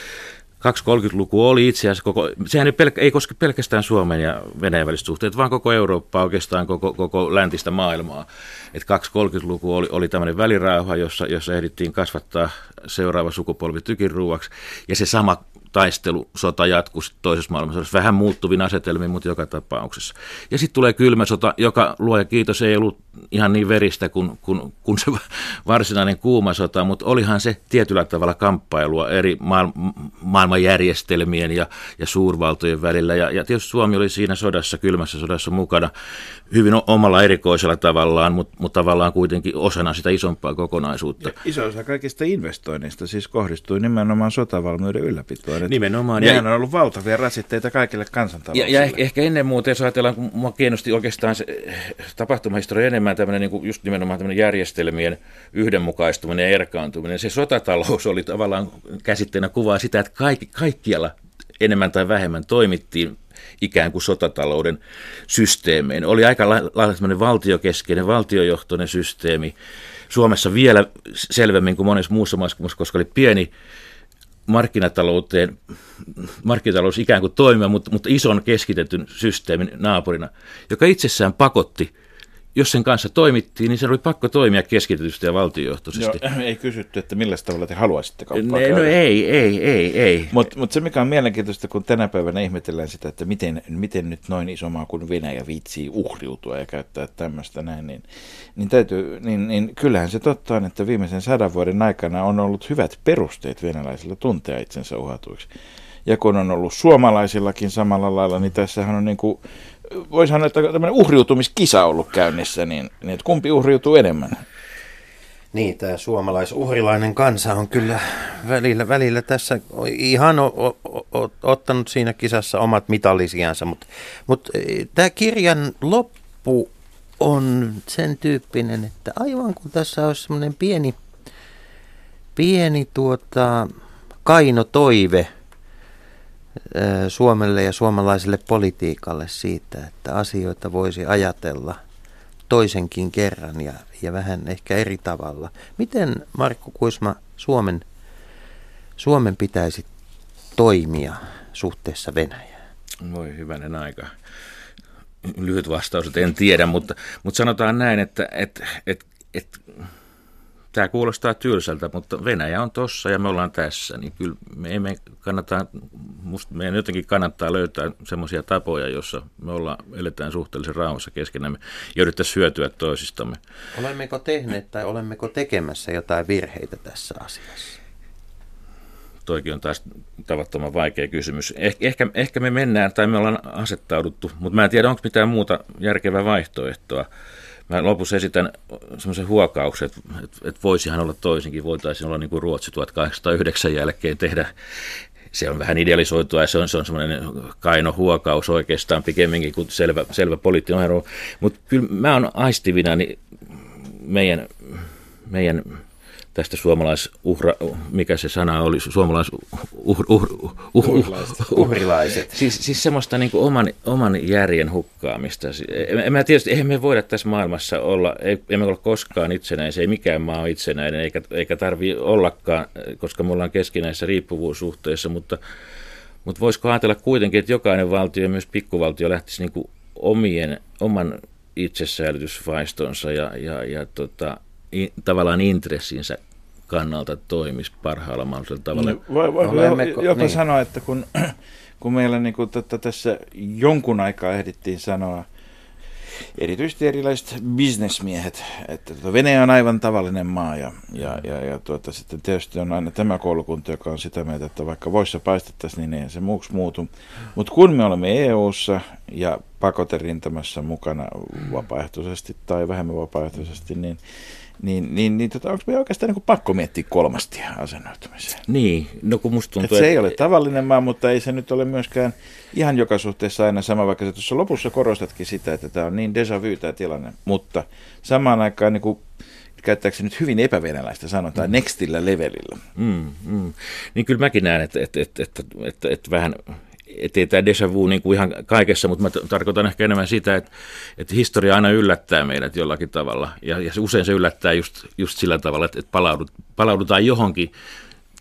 230-luku oli itse asiassa koko, sehän ei, pelk, ei koske pelkästään Suomen ja Venäjän väliset suhteet, vaan koko Eurooppaa, oikeastaan koko, koko läntistä maailmaa. Et 230-luku oli, oli tämmöinen välirauha, jossa, jossa ehdittiin kasvattaa seuraava sukupolvi tykin ruuaksi, ja se sama taistelu, sota jatkuu toisessa maailmansodassa. Vähän muuttuvin asetelmiin, mutta joka tapauksessa. Ja sitten tulee kylmä sota, joka luoja kiitos ei ollut ihan niin veristä kuin, kuin, kuin se varsinainen kuuma sota, mutta olihan se tietyllä tavalla kamppailua eri maailmanjärjestelmien ja, ja suurvaltojen välillä. Ja, ja tietysti Suomi oli siinä sodassa, kylmässä sodassa mukana hyvin omalla erikoisella tavallaan, mutta, mutta tavallaan kuitenkin osana sitä isompaa kokonaisuutta. Ja iso osa kaikista investoinnista siis kohdistui nimenomaan sotavalmiuden ylläpitoon. Nimenomaan. Ja, on ollut valtavia rasitteita kaikille kansantalouksille. Ja, ja ehkä ennen muuta, jos ajatellaan, kun minua kiinnosti oikeastaan se tapahtumahistoria enemmän tämmöinen niin kuin just nimenomaan tämmöinen järjestelmien yhdenmukaistuminen ja erkaantuminen. Se sotatalous oli tavallaan käsitteenä kuvaa sitä, että kaikki, kaikkialla enemmän tai vähemmän toimittiin ikään kuin sotatalouden systeemeen. Oli aika lailla valtiokeskeinen, valtiojohtoinen systeemi. Suomessa vielä selvemmin kuin monessa muussa maassa, koska oli pieni markkinatalouteen, markkinatalous ikään kuin toimiva, mutta, mutta ison keskitetyn systeemin naapurina, joka itsessään pakotti jos sen kanssa toimittiin, niin se oli pakko toimia keskitetysti ja valtiojohtoisesti. Joo, ei kysytty, että millä tavalla te haluaisitte kauppaa ne, No ei, ei, ei, ei. Mutta mut se, mikä on mielenkiintoista, kun tänä päivänä ihmetellään sitä, että miten, miten nyt noin iso maa kuin Venäjä viitsii uhriutua ja käyttää tämmöistä näin, niin, niin, täytyy, niin, niin kyllähän se totta on, että viimeisen sadan vuoden aikana on ollut hyvät perusteet venäläisillä tuntea itsensä uhatuiksi. Ja kun on ollut suomalaisillakin samalla lailla, niin tässähän on niin kuin voi sanoa, että tämmöinen uhriutumiskisa ollut käynnissä, niin, niin että kumpi uhriutuu enemmän? Niin, tämä suomalais-uhrilainen kansa on kyllä välillä, välillä tässä ihan o, o, o, ottanut siinä kisassa omat mitallisiansa, mutta, mutta e, tämä kirjan loppu on sen tyyppinen, että aivan kun tässä olisi semmoinen pieni, pieni tuota, kaino toive – Suomelle ja suomalaiselle politiikalle siitä, että asioita voisi ajatella toisenkin kerran ja, ja vähän ehkä eri tavalla. Miten Markku Kuisma Suomen, Suomen pitäisi toimia suhteessa Venäjään? Voi hyvänen aika. Lyhyt vastaus, että en tiedä, mutta, mutta sanotaan näin, että, että, että, että tämä kuulostaa tylsältä, mutta Venäjä on tossa ja me ollaan tässä, niin kyllä me emme kannata, musta meidän jotenkin kannattaa löytää semmoisia tapoja, joissa me ollaan, eletään suhteellisen rauhassa keskenämme ja yrittäisiin hyötyä toisistamme. Olemmeko tehneet tai olemmeko tekemässä jotain virheitä tässä asiassa? Toikin on taas tavattoman vaikea kysymys. Eh, ehkä, ehkä me mennään tai me ollaan asettauduttu, mutta mä en tiedä, onko mitään muuta järkevää vaihtoehtoa. Mä lopussa esitän semmoisen huokauksen, että, että, voisihan olla toisinkin, voitaisiin olla niin kuin Ruotsi 1809 jälkeen tehdä se on vähän idealisoitua ja se on, se on semmoinen kaino huokaus oikeastaan pikemminkin kuin selvä, selvä poliittinen ohjelma. Mutta kyllä mä oon aistivina niin meidän, meidän tästä suomalaisuhra, mikä se sana oli, suomalais uh, uh, uh, uh, uhrilaiset. Siis, siis semmoista niin kuin oman, oman järjen hukkaamista. En mä tietysti, eihän me voida tässä maailmassa olla, ei, emme ole koskaan itsenäisiä, ei mikään maa ole itsenäinen, eikä, eikä tarvi ollakaan, koska me ollaan keskinäisessä riippuvuussuhteessa, mutta, mutta voisiko ajatella kuitenkin, että jokainen valtio, myös pikkuvaltio, lähtisi niin kuin omien, oman itsesäilytysvaistonsa ja, ja, ja tota, in, tavallaan intressinsä kannalta toimisi parhaalla mahdollisella tavalla. No, voi, voi, Olemmeko, jopa niin. sanoa, että kun, kun meillä niin kuin, tota, tässä jonkun aikaa ehdittiin sanoa, erityisesti erilaiset bisnesmiehet, että tuota, Venäjä on aivan tavallinen maa ja, ja, ja, ja tuota, sitten tietysti on aina tämä koulukunta, joka on sitä mieltä, että vaikka voissa paistettaisiin, niin ei se muuksi muutu. Mutta kun me olemme EU-ssa ja pakoterintamassa mukana vapaaehtoisesti tai vähemmän vapaaehtoisesti, niin niin, niin, niin tota, onko me oikeastaan niin pakko miettiä kolmastia asennoitumiseen? Niin, no kun musta tuntuu, että... Se ei ole tavallinen maa, mutta ei se nyt ole myöskään ihan joka suhteessa aina sama, vaikka se tuossa lopussa korostatkin sitä, että tämä on niin déjà vu tämä tilanne. Mutta samaan aikaan niin kuin, käyttääkö nyt hyvin epävenäläistä sanotaan, mm. nextillä levelillä. Mm, mm. Niin kyllä mäkin näen, että, että, että, että, että, että vähän ettei tämä déjà vu niin kuin ihan kaikessa, mutta mä tarkoitan ehkä enemmän sitä, että, että historia aina yllättää meidät jollakin tavalla. Ja, ja se, usein se yllättää just, just sillä tavalla, että, että palaudut, palaudutaan johonkin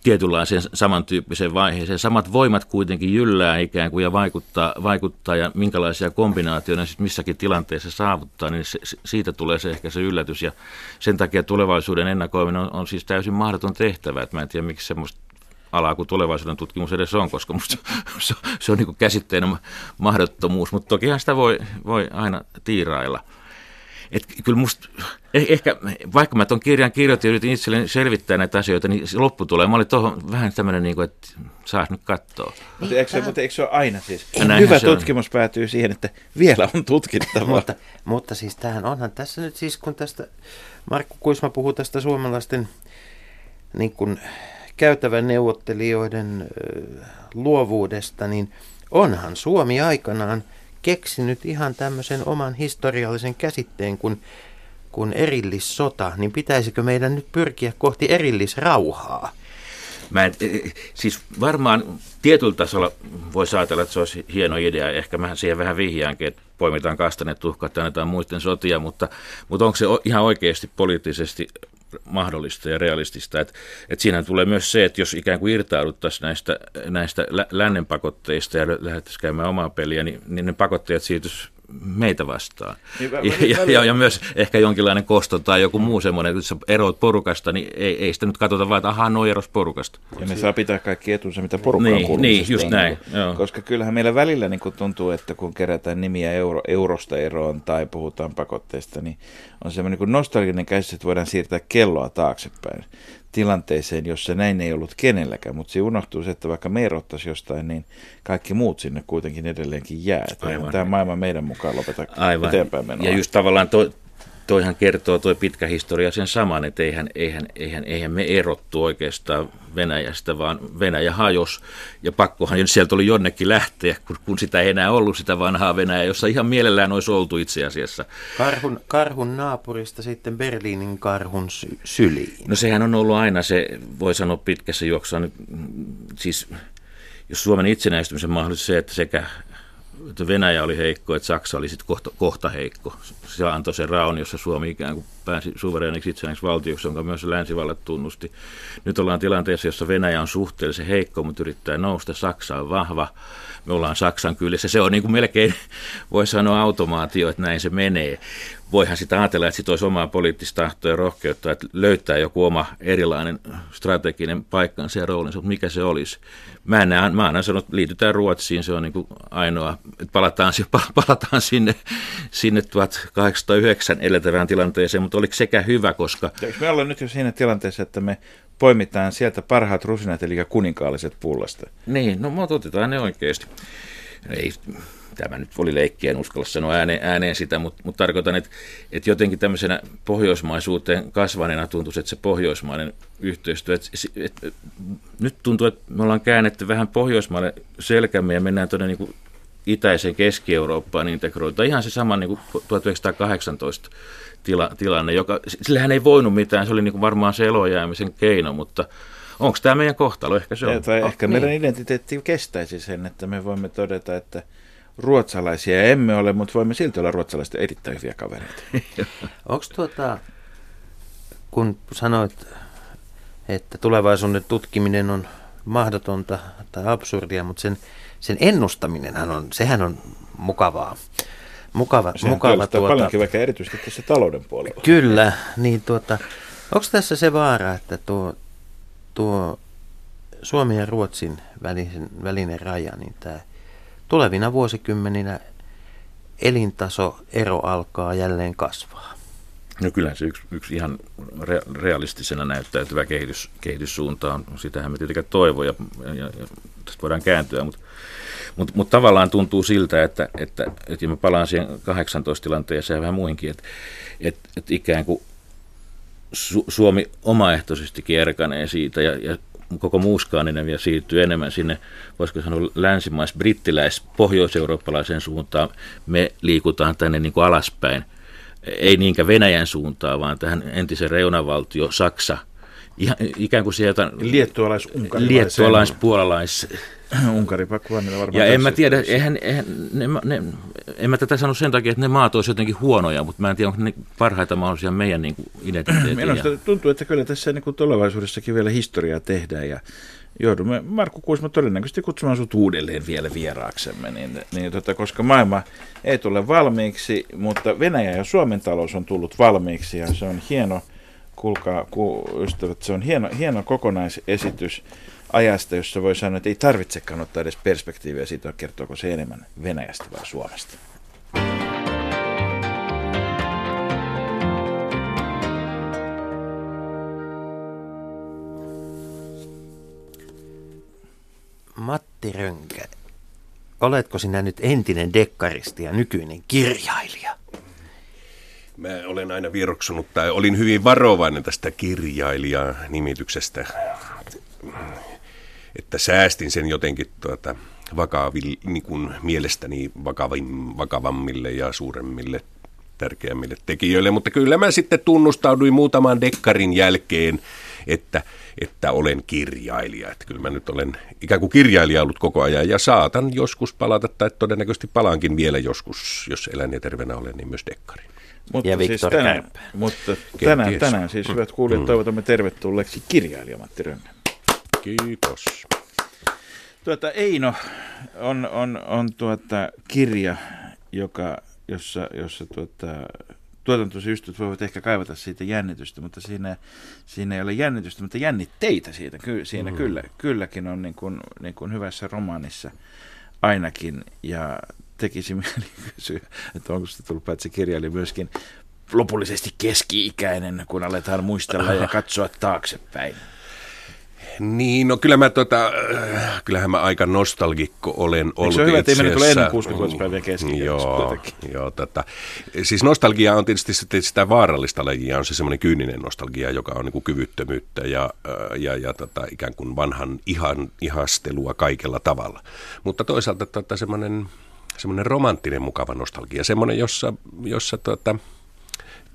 tietynlaiseen samantyyppiseen vaiheeseen. Samat voimat kuitenkin jyllää ikään kuin ja vaikuttaa, vaikuttaa ja minkälaisia kombinaatioita sitten missäkin tilanteessa saavuttaa, niin se, siitä tulee se ehkä se yllätys. Ja sen takia tulevaisuuden ennakoiminen on, on siis täysin mahdoton tehtävä. Että mä en tiedä, miksi semmoista alaa kuin tulevaisuuden tutkimus edes on, koska musta se, se on niin kuin käsitteenä mahdottomuus, mutta tokihan sitä voi, voi aina tiirailla. Et kyllä musta, eh, ehkä vaikka mä tuon kirjan kirjoitin ja yritin itselleni selvittää näitä asioita, niin se loppu tulee. Mä olin tuohon vähän tämmöinen, niin kuin, että saas nyt katsoa. Mutta eikö, se, mutta eikö se ole aina siis? Näinhän Hyvä se on. tutkimus päätyy siihen, että vielä on tutkittavaa. mutta, mutta siis tähän onhan tässä nyt siis, kun tästä Markku Kuisma puhuu tästä suomalaisten niin kuin käytävän neuvottelijoiden luovuudesta, niin onhan Suomi aikanaan keksinyt ihan tämmöisen oman historiallisen käsitteen kuin, kuin erillissota, niin pitäisikö meidän nyt pyrkiä kohti erillisrauhaa? Mä en, eh, siis varmaan tietyllä tasolla voisi ajatella, että se olisi hieno idea. Ehkä mä siihen vähän vihjaankin, että poimitaan kastaneet tuhkat ja annetaan muiden sotia, mutta, mutta onko se ihan oikeasti poliittisesti mahdollista ja realistista. Et, et siinä tulee myös se, että jos ikään kuin irtauduttaisiin näistä, näistä lä- lännen pakotteista ja lähdettäisiin käymään omaa peliä, niin, niin ne pakotteet siirtyisi meitä vastaan. Niin ja, ja, ja, ja myös ehkä jonkinlainen kosto tai joku muu semmoinen, että jos sä eroat porukasta, niin ei, ei sitä nyt katsota vaan, että ahaa, no eros porukasta. Ja ne saa pitää kaikki etunsa, mitä porukkaan Niin, kuulumisesta niin, just on. näin, joo. Koska kyllähän meillä välillä niin kun tuntuu, että kun kerätään nimiä euro, eurosta eroon tai puhutaan pakotteista, niin on semmoinen niin nostalginen käsitys, että voidaan siirtää kelloa taaksepäin tilanteeseen, jossa näin ei ollut kenelläkään, mutta se unohtuu se, että vaikka me erottaisiin jostain, niin kaikki muut sinne kuitenkin edelleenkin jää. Aivan. Tämä maailma meidän mukaan lopeta Aivan. eteenpäin menoa. Ja just tavallaan toi, toihan kertoo toi pitkä historia sen saman, että eihän, eihän, eihän, eihän me erottu oikeastaan Venäjästä, vaan Venäjä hajos. Ja pakkohan sieltä oli jonnekin lähteä, kun, kun sitä ei enää ollut sitä vanhaa Venäjää, jossa ihan mielellään olisi oltu itse asiassa. Karhun, karhun naapurista sitten Berliinin karhun sy- syliin. No sehän on ollut aina se, voi sanoa pitkässä juoksussa, nyt, mm, siis jos Suomen itsenäistymisen mahdollisuus se, että sekä että Venäjä oli heikko, että Saksa oli sitten kohta, kohta heikko. Se antoi sen raon, jossa Suomi ikään kuin pääsi suvereeniksi itsenäiseksi valtioksi, jonka myös länsivallat tunnusti. Nyt ollaan tilanteessa, jossa Venäjä on suhteellisen heikko, mutta yrittää nousta. Saksa on vahva. Me ollaan Saksan kylissä. Se on niin kuin melkein, voi sanoa automaatio, että näin se menee. Voihan sitä ajatella, että sit olisi omaa poliittista tahtoa ja rohkeutta, että löytää joku oma erilainen strateginen paikkansa ja roolinsa, mutta mikä se olisi? Mä, näen, mä aina sanon, että liitytään Ruotsiin, se on niin kuin ainoa, että palataan, palataan sinne, sinne 1809 edeltävään tilanteeseen, mutta oliko sekä hyvä, koska Eikö me olla nyt jo siinä tilanteessa, että me poimitaan sieltä parhaat rusinat, eli kuninkaalliset pullasta? Niin, no mutta otetaan ne oikeasti. Ei, tämä nyt oli leikkiä, en uskalla sanoa ääneen, ääneen sitä, mutta, mutta tarkoitan, että, että jotenkin tämmöisenä pohjoismaisuuteen kasvaneena tuntuisi, että se pohjoismainen yhteistyö, että, että, että nyt tuntuu, että me ollaan käännetty vähän pohjoismaalle selkämme ja mennään tuonne niin itäiseen Keski-Eurooppaan integroitua. Ihan se sama niin kuin 1918 tila, tilanne, joka, sillähän ei voinut mitään, se oli niin kuin varmaan se elojäämisen keino, mutta onko tämä meidän kohtalo? Ehkä se on. Ja, tai Oh, ehkä niin. meidän identiteetti kestäisi sen, että me voimme todeta, että ruotsalaisia emme ole, mutta voimme silti olla ruotsalaisten erittäin hyviä kavereita. Onko tuota, kun sanoit, että tulevaisuuden tutkiminen on mahdotonta tai absurdia, mutta sen, sen ennustaminenhan on, sehän on mukavaa. Mukava, Sehän mukava tuota, paljonkin väkeä, erityisesti tässä talouden puolella. Kyllä, niin tuota, onko tässä se vaara, että tuo, tuo Suomen ja Ruotsin välisen, välinen raja, niin tämä tulevina vuosikymmeninä elintasoero alkaa jälleen kasvaa? No kyllä se yksi, yksi ihan re- realistisena näyttäytyvä kehitys, kehityssuunta on. Sitähän me tietenkään toivo ja, ja, ja tästä voidaan kääntyä, mutta mut, mut tavallaan tuntuu siltä, että, että, että ja mä palaan siihen 18 tilanteeseen ja vähän muihinkin, että, että, että ikään kuin Su- Suomi omaehtoisestikin erkanee siitä ja, ja koko muu Skandinavia siirtyy enemmän sinne, voisiko sanoa länsimais, brittiläis, pohjois-eurooppalaiseen suuntaan. Me liikutaan tänne niin kuin alaspäin ei niinkään Venäjän suuntaan, vaan tähän entisen reunavaltio Saksa, ihan, ikään kuin sieltä Liettualais, liettualais, puolalais. Unkari, varmaan. Ja en mä tiedä, eihän, eihän, ne, ne, en mä tätä sano sen takia, että ne maat olisivat jotenkin huonoja, mutta mä en tiedä, onko ne parhaita mahdollisia meidän niin kuin ja- tuntuu, että kyllä tässä niin kuin tulevaisuudessakin vielä historiaa tehdään ja joudumme Markku Kuisma todennäköisesti kutsumaan sinut uudelleen vielä vieraaksemme, niin, niin tota, koska maailma ei tule valmiiksi, mutta Venäjä ja Suomen talous on tullut valmiiksi ja se on hieno, kuulkaa ku, ystävät, se on hieno, hieno kokonaisesitys. ajasta, jossa voi sanoa, että ei tarvitsekaan ottaa edes perspektiiviä siitä, kertooko se enemmän Venäjästä vai Suomesta. Matti Rönkä, oletko sinä nyt entinen dekkaristi ja nykyinen kirjailija? Mä olen aina viroksunut tai olin hyvin varovainen tästä kirjailija-nimityksestä, että säästin sen jotenkin tuota, vakaville, niin kuin mielestäni vakavim, vakavammille ja suuremmille tärkeämmille tekijöille, mutta kyllä mä sitten tunnustauduin muutaman dekkarin jälkeen, että, että olen kirjailija. Että kyllä mä nyt olen ikään kuin kirjailija ollut koko ajan ja saatan joskus palata, tai todennäköisesti palaankin vielä joskus, jos elän ja terveenä olen, niin myös dekkari. Mutta Ja siis Viktor tänään, Kärppä. mutta tänään, tänään siis hyvät kuulijat, toivotamme tervetulleeksi kirjailija Matti Rönkä. Kiitos. Tuota, Eino on, on, on tuota kirja, joka, jossa, jossa tuota, tuotantosyystyt voivat ehkä kaivata siitä jännitystä, mutta siinä, siinä ei ole jännitystä, mutta jännitteitä siitä. Ky, siinä mm. kyllä, kylläkin on niin kuin, niin kuin hyvässä romaanissa ainakin. Ja tekisi mieli kysyä, että onko sitä tullut paitsi kirjailija myöskin lopullisesti keski-ikäinen, kun aletaan muistella ja katsoa taaksepäin. Niin, no kyllä mä tota, äh, kyllähän mä aika nostalgikko olen ollut se ole hyvä, että itse mennyt ennen asiassa. 60-vuotispäivää keski Joo, joo tota, siis nostalgia on tietysti sitä, vaarallista lajia, on se semmoinen kyyninen nostalgia, joka on niin kyvyttömyyttä ja, äh, ja, ja tota, ikään kuin vanhan ihan, ihastelua kaikella tavalla. Mutta toisaalta tota, semmoinen, semmoinen romanttinen mukava nostalgia, semmoinen, jossa, jossa tota,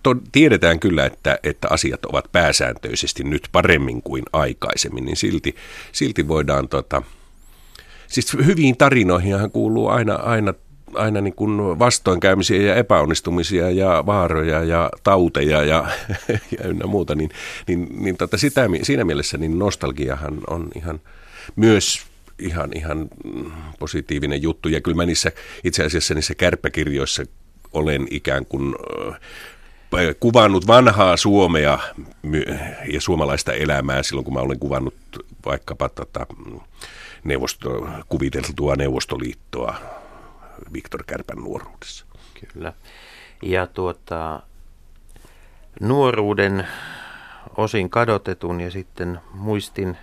to, tiedetään kyllä, että, että asiat ovat pääsääntöisesti nyt paremmin kuin aikaisemmin, niin silti, silti voidaan, tota, siis hyviin tarinoihinhan kuuluu aina, aina, aina niin kuin vastoinkäymisiä ja epäonnistumisia ja vaaroja ja tauteja ja, ja ynnä muuta, niin, niin, niin tota sitä, siinä mielessä niin nostalgiahan on ihan myös ihan, ihan positiivinen juttu. Ja kyllä mä niissä, itse asiassa niissä kärppäkirjoissa olen ikään kuin äh, kuvannut vanhaa Suomea ja suomalaista elämää silloin, kun mä olen kuvannut vaikkapa tota, neuvosto, kuviteltua Neuvostoliittoa Viktor Kärpän nuoruudessa. Kyllä. Ja tuota, nuoruuden osin kadotetun ja sitten muistin,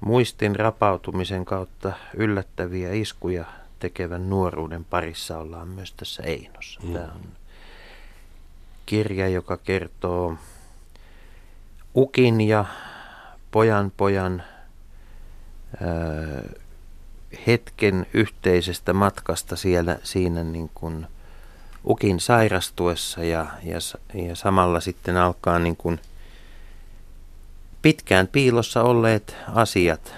muistin rapautumisen kautta yllättäviä iskuja tekevän nuoruuden parissa ollaan myös tässä Einossa. Mm. Tämä on kirja, joka kertoo Ukin ja pojan pojan ää, hetken yhteisestä matkasta siellä siinä niin kuin Ukin sairastuessa ja, ja, ja samalla sitten alkaa niin kuin pitkään piilossa olleet asiat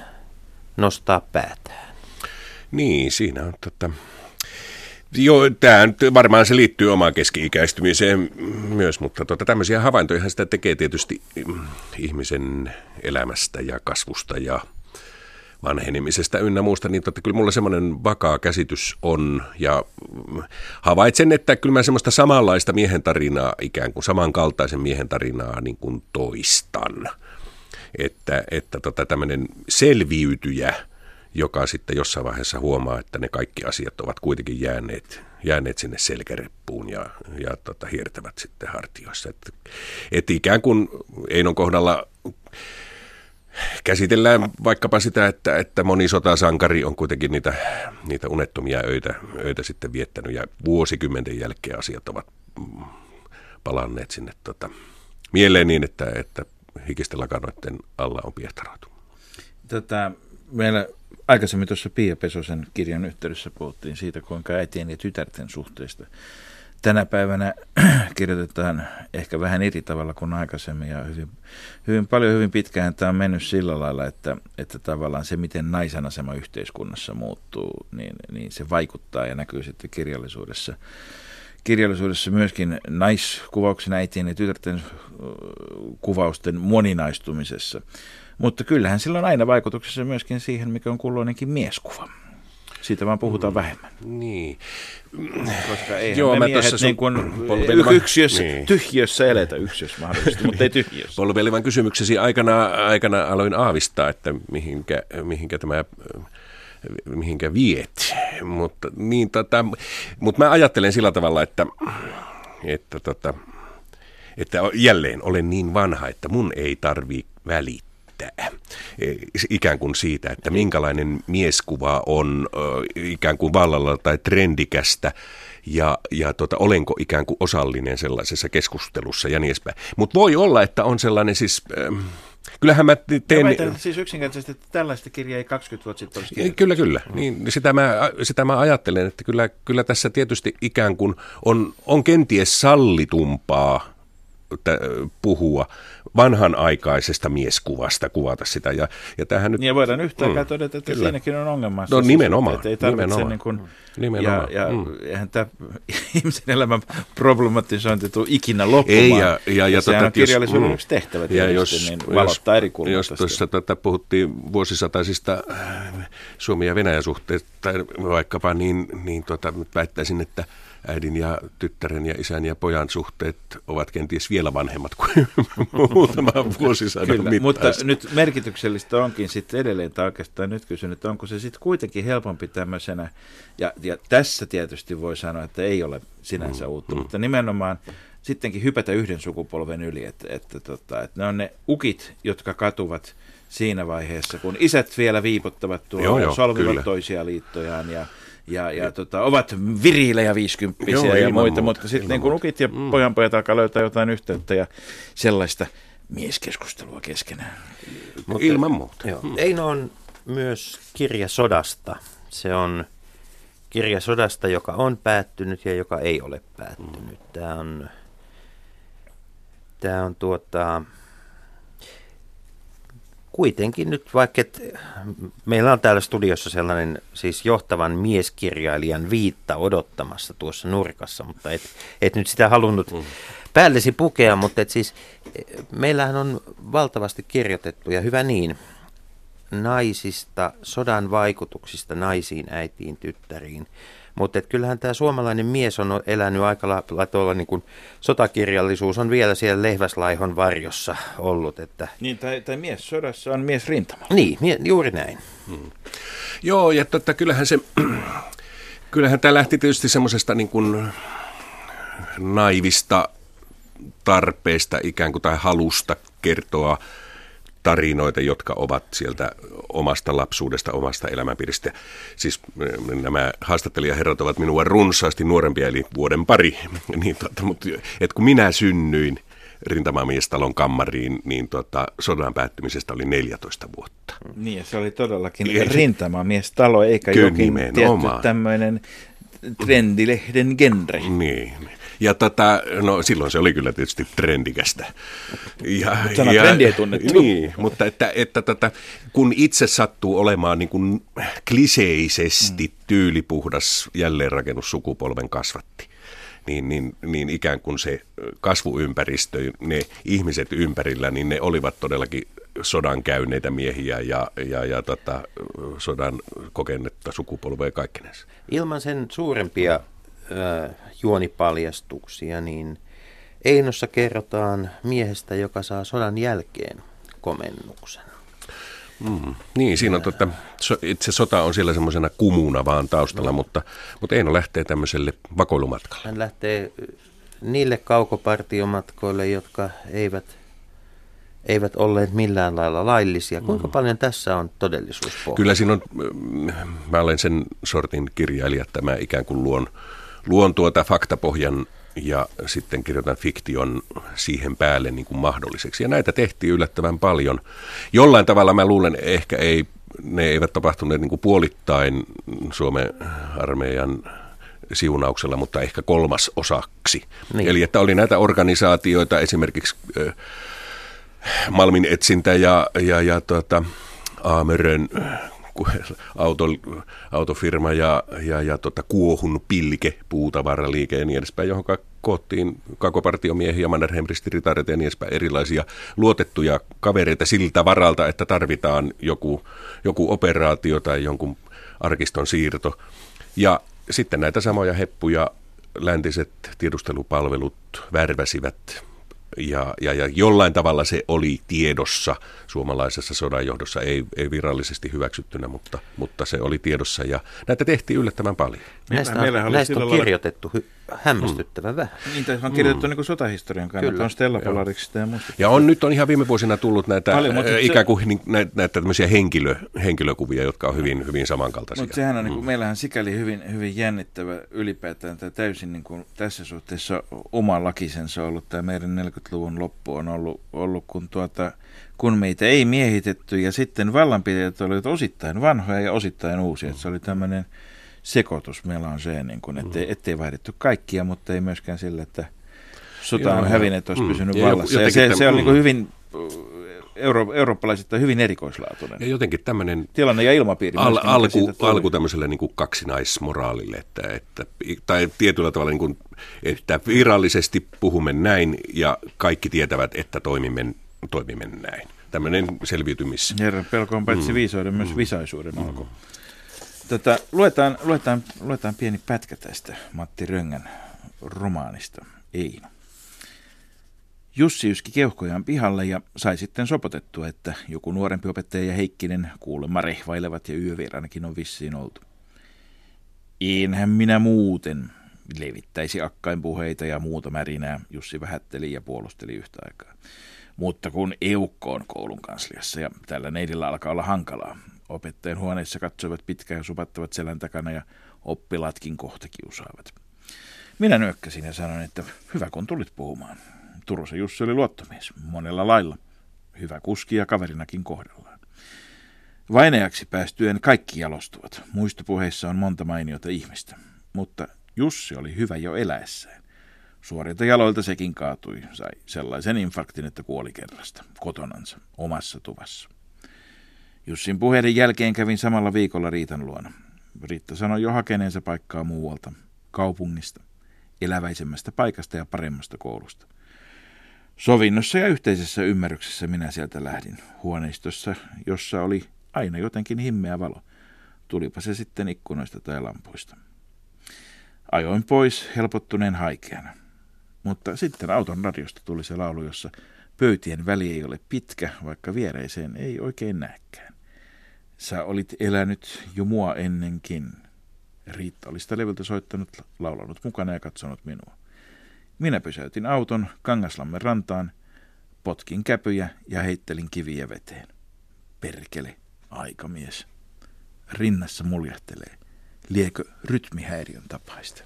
nostaa päätään. Niin, siinä on tota... Joo, tämä varmaan se liittyy omaan keski-ikäistymiseen myös, mutta tota, tämmöisiä havaintoja sitä tekee tietysti mm, ihmisen elämästä ja kasvusta ja vanhenemisesta ynnä muusta, niin totta, kyllä mulla semmoinen vakaa käsitys on ja mm, havaitsen, että kyllä mä semmoista samanlaista miehen tarinaa, ikään kuin samankaltaisen miehen tarinaa niin kuin toistan. Että, että tota, tämmöinen selviytyjä, joka sitten jossain vaiheessa huomaa, että ne kaikki asiat ovat kuitenkin jääneet, jääneet sinne selkäreppuun ja, ja tota, hiertävät sitten hartioissa. Että et ikään kuin Einon kohdalla käsitellään vaikkapa sitä, että, että moni sotasankari on kuitenkin niitä, niitä unettomia öitä, öitä sitten viettänyt ja vuosikymmenten jälkeen asiat ovat mm, palanneet sinne tota, mieleen niin, että, että hikisten lakanoiden alla on piehtaroitu. Tota, meillä aikaisemmin tuossa Pia Pesosen kirjan yhteydessä puhuttiin siitä, kuinka äitien ja tytärten suhteista tänä päivänä kirjoitetaan ehkä vähän eri tavalla kuin aikaisemmin ja hyvin, hyvin paljon hyvin pitkään tämä on mennyt sillä lailla, että, että tavallaan se, miten naisen asema yhteiskunnassa muuttuu, niin, niin se vaikuttaa ja näkyy sitten kirjallisuudessa. Kirjallisuudessa myöskin naiskuvauksen äitien ja tytärten ö, kuvausten moninaistumisessa. Mutta kyllähän sillä on aina vaikutuksessa myöskin siihen, mikä on kulloinenkin mieskuva. Siitä vaan puhutaan vähemmän. Niin. Koska eihän Joo, me miehet sun niin kuin polvelevan- yksiössä, Niin. tyhjössä eletä yksiössä mahdollisesti, mutta ei tyhjössä. Polvelevan kysymyksesi aikana, aikana aloin aavistaa, että mihinkä, mihinkä tämä äh, mihinkä viet. Mutta, niin, tota, mutta mä ajattelen sillä tavalla, että, että, tota, että jälleen olen niin vanha, että mun ei tarvi välittää E, ikään kuin siitä, että minkälainen mieskuva on ikään kuin vallalla tai trendikästä ja, ja tota, olenko ikään kuin osallinen sellaisessa keskustelussa ja niin edespäin. Mutta voi olla, että on sellainen siis, ähm, kyllähän mä Teen... teen... Väitän siis yksinkertaisesti, että tällaista kirjaa ei 20 vuotta sitten olisi kirjoitettu. Kyllä, kyllä. Niin, sitä, mä, sitä mä ajattelen, että kyllä, kyllä tässä tietysti ikään kuin on, on kenties sallitumpaa puhua vanhanaikaisesta mieskuvasta, kuvata sitä. Ja, ja tämähän nyt, Niin ja voidaan yhtä aikaa Mm, todeta, että kyllä. siinäkin on ongelmansa. No Siis, nimenomaan, että Ei tarvitse nimenomaan. niin kuin, Nimenomaan, Ja, ja mm. eihän tämä ihmisen elämän problematisointi tule ikinä loppumaan. Ei, ja- ja- ja sehän tota, on kirjallisuuden jos- yksi tehtävä Ja jos, niin valottaa eri kulmasta. jos tuossa tätä puhuttiin vuosisataisista äh, Suomi- ja Venäjän suhteista vaikkapa, niin, niin tota, väittäisin, että äidin ja tyttären ja isän ja pojan suhteet ovat kenties vielä vanhemmat kuin muutama vuosisadan Kyllä, mutta nyt merkityksellistä onkin sitten edelleen, tai oikeastaan nyt kysyn, että onko se sitten kuitenkin helpompi tämmöisenä, ja, ja tässä tietysti voi sanoa, että ei ole sinänsä Mm, uutta, mutta nimenomaan sittenkin hypätä yhden sukupolven yli, että, että, tota, että ne on ne ukit, jotka katuvat siinä vaiheessa, kun isät vielä viipottavat tuolla, Joo, joo, solvivat kyllä. toisia liittojaan ja ja, ja tota, ovat viriillä ja viisikymppisiä Joo, ja muita, muuta, mutta sitten niin kun ukit ja mm. pojanpojat alkaa löytää jotain yhteyttä ja sellaista mieskeskustelua keskenään. Ilman muuta. Joo. Eino on myös kirja sodasta. Se on kirja sodasta, joka on päättynyt ja joka ei ole päättynyt. Tämä on, tämä on tuota, kuitenkin nyt vaikka, et, meillä on täällä studiossa sellainen siis johtavan mieskirjailijan viitta odottamassa tuossa nurkassa, mutta et, et nyt sitä halunnut päällesi pukea, mutta et siis meillähän on valtavasti kirjoitettu ja hyvä niin naisista, sodan vaikutuksista naisiin, äitiin, tyttäriin. Mutta et kyllähän tämä suomalainen mies on elänyt aika lailla tuolla niin kuin sotakirjallisuus on vielä siellä Lehväslaihon varjossa ollut. Että, Niin, tai, tai mies sodassa on mies rintamalla. niin, mie- juuri näin. Joo, ja totta, kyllähän se, kyllähän tämä lähti tietysti semmoisesta niin kuin naivista tarpeesta ikään kuin tai halusta kertoa tarinoita, jotka ovat sieltä omasta lapsuudesta, omasta elämänpiiristä. Siis äh, nämä haastattelijaherrat ovat minua runsaasti nuorempia, eli vuoden pari. niin, tota, mutta, et kun minä synnyin rintamamiestalon kammariin, niin tota, sodan päättymisestä oli 14 vuotta. Niin, ja se oli todellakin Ei se- rintamamies talo, eikä jokin tietty tämmöinen trendilehden genre. Niin. Ja tota, no silloin se oli kyllä tietysti trendikästä. Ja, sana trendi ei tunnettu. Niin, mutta että, että tota, kun itse sattuu olemaan niin kuin kliseisesti Mm. tyylipuhdas jälleenrakennussukupolven kasvatti, niin, niin, niin ikään kuin se kasvuympäristö, ne ihmiset ympärillä, niin ne olivat todellakin sodan käyneitä miehiä ja, ja, ja tota, sodan kokennetta sukupolvea kaikkinensa. Ilman sen suurempia äh, juonipaljastuksia, niin Einossa kerrotaan miehestä, joka saa sodan jälkeen komennuksen. Mm. Niin, siinä on totta, itse sota on siellä semmoisena kumuna vaan taustalla, mutta, mutta Eino lähtee tämmöiselle vakoilumatkalle. Hän lähtee niille kaukopartiomatkoille, jotka eivät, eivät olleet millään lailla laillisia. Kuinka paljon tässä on todellisuuspohja? Kyllä siinä on, mm, mä olen sen sortin kirjailija, että mä ikään kuin luon, luon tuota faktapohjan ja sitten kirjoitan fiktion siihen päälle niin kuin mahdolliseksi. Ja näitä tehtiin yllättävän paljon. Jollain tavalla mä luulen, ehkä ei, ne eivät tapahtuneet niin kuin puolittain Suomen armeijan siunauksella, mutta ehkä kolmas osaksi. Niin. Eli että oli näitä organisaatioita, esimerkiksi ö, Malmin etsintä ja, ja, ja tuota, Aamerön auto, autofirma ja, ja, ja tota, Kuohun pilke, puutavaraliike ja niin edespäin, johon koottiin kakopartiomiehiä, Mannerheim-ristiritareita ja niin edespäin, erilaisia luotettuja kavereita siltä varalta, että tarvitaan joku, joku operaatio tai jonkun arkiston siirto. Ja sitten näitä samoja heppuja läntiset tiedustelupalvelut värväsivät ja, ja, ja jollain tavalla se oli tiedossa suomalaisessa sodanjohdossa, ei, ei virallisesti hyväksyttynä, mutta, mutta se oli tiedossa ja näitä tehtiin yllättävän paljon. Näistä on, näistä on kirjoitettu hy- hämmästyttävän vähän. Niin, tässä on kirjoitettu mm. niin sotahistorian kannalta, Kyllä. on Stella Polariksista ja muista. Ja on nyt on ihan viime vuosina tullut näitä Paljon, äh, se- ikään kuin niin, näitä, näitä tämmöisiä henkilö, henkilökuvia, jotka on hyvin, hyvin samankaltaisia. Mutta sehän on, niin kuin, meillähän sikäli hyvin, hyvin jännittävä ylipäätään tämä täysin niin kuin, tässä suhteessa oma lakisensa ollut. Tämä meidän 40-luvun loppu on ollut, ollut kun, tuota, kun meitä ei miehitetty ja sitten vallanpitäjät olivat osittain vanhoja ja osittain uusia. Että se oli tämmöinen sekoitus meillä on se, niin kuin, ettei, ettei vaihdettu kaikkia, mutta ei myöskään sillä, että sota on hävinnyt, että olisi Mm. pysynyt Ja joku- vallassa. Ja se, täm- se on niin kuin mm. hyvin euro, eurooppalaisittain hyvin erikoislaatuinen. Ja jotenkin tämmöinen Tilanne ja ilmapiiri. al, myöskin, alku, alku tämmöiselle niin kuin kaksinaismoraalille, että, että, tai tietyllä tavalla, niin kuin, että virallisesti puhumme näin ja kaikki tietävät, että toimimme, toimimme näin. Tämmöinen selviytymis... Herran pelko on paitsi mm. viisauden, myös mm. visaisuuden alku. Tätä, luetaan, luetaan, luetaan pieni pätkä tästä Matti Röngän romaanista Eino. Jussi yski keuhkojaan pihalle ja sai sitten sopotettua, että joku nuorempi opettaja ja Heikkinen kuulemma rehvailevat ja yövieraanakin on vissiin oltu. Enhän minä muuten, levittäisi akkain puheita ja muuta märinää, Jussi vähätteli ja puolusteli yhtä aikaa. Mutta kun eukko on koulun kansliassa ja tällä neidillä alkaa olla hankalaa, opettajan huoneessa katsoivat pitkään supattavat selän takana ja oppilaatkin kohta kiusaavat. Minä nyökkäsin ja sanoin, että hyvä kun tulit puhumaan. Turusen Jussi oli luottomies, monella lailla. Hyvä kuski ja kaverinakin kohdallaan. Vainajaksi päästyen kaikki jalostuvat. Muistopuheissa on monta mainiota ihmistä. Mutta Jussi oli hyvä jo eläessään. Suorilta jaloilta sekin kaatui, sai sellaisen infarktin, että kuoli kerrasta, kotonansa, omassa tuvassa. Jussin puheiden jälkeen kävin samalla viikolla Riitan luona. Riitta sanoi jo hakeneensa paikkaa muualta, kaupungista, eläväisemmästä paikasta ja paremmasta koulusta. Sovinnossa ja yhteisessä ymmärryksessä minä sieltä lähdin, huoneistossa, jossa oli aina jotenkin himmeä valo. Tulipa se sitten ikkunoista tai lampuista. Ajoin pois helpottuneen haikeana. Mutta sitten auton radiosta tuli se laulu, jossa pöytien väli ei ole pitkä, vaikka viereiseen ei oikein näkään. Sä olit elänyt jo mua ennenkin. Riitta oli sitä levyltä soittanut, laulanut mukana ja katsonut minua. Minä pysäytin auton Kangaslammen rantaan, potkin käpyjä ja heittelin kiviä veteen. Perkele, aikamies. Rinnassa muljahtelee. Liekö rytmihäiriön tapaista?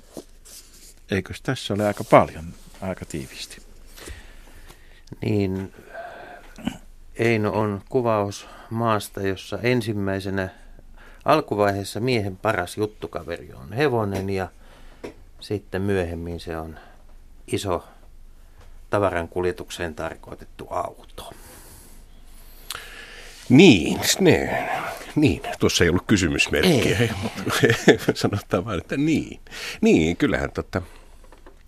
Eikös tässä ole aika paljon, aika tiivisti? Niin Eino on kuvaus maasta, jossa ensimmäisenä alkuvaiheessa miehen paras juttukaveri on hevonen ja sitten myöhemmin se on iso tavaran kuljetukseen tarkoitettu auto. Niin, ne, niin, tuossa ei ollut kysymysmerkkiä. Ei. Sanotaan vain, että niin. Niin, kyllähän totta.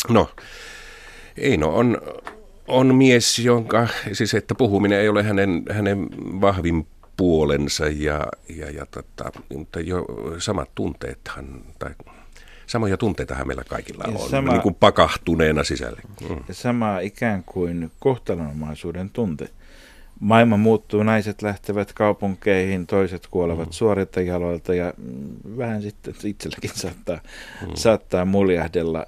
No, Eino on, on mies, jonka, siis että puhuminen ei ole hänen, hänen vahvin puolensa ja, ja, ja tota, mutta jo samat tunteethan, tai samoja tunteitahan meillä kaikilla Ja on, sama- niin kuin pakahtuneena sisälle. Mm. Ja sama ikään kuin kohtalonomaisuuden tunte. Maailma muuttuu, naiset lähtevät kaupunkeihin, toiset kuolevat mm. suorilta jaloilta ja mm, vähän sitten itselläkin saattaa, mm. saattaa muljahdella.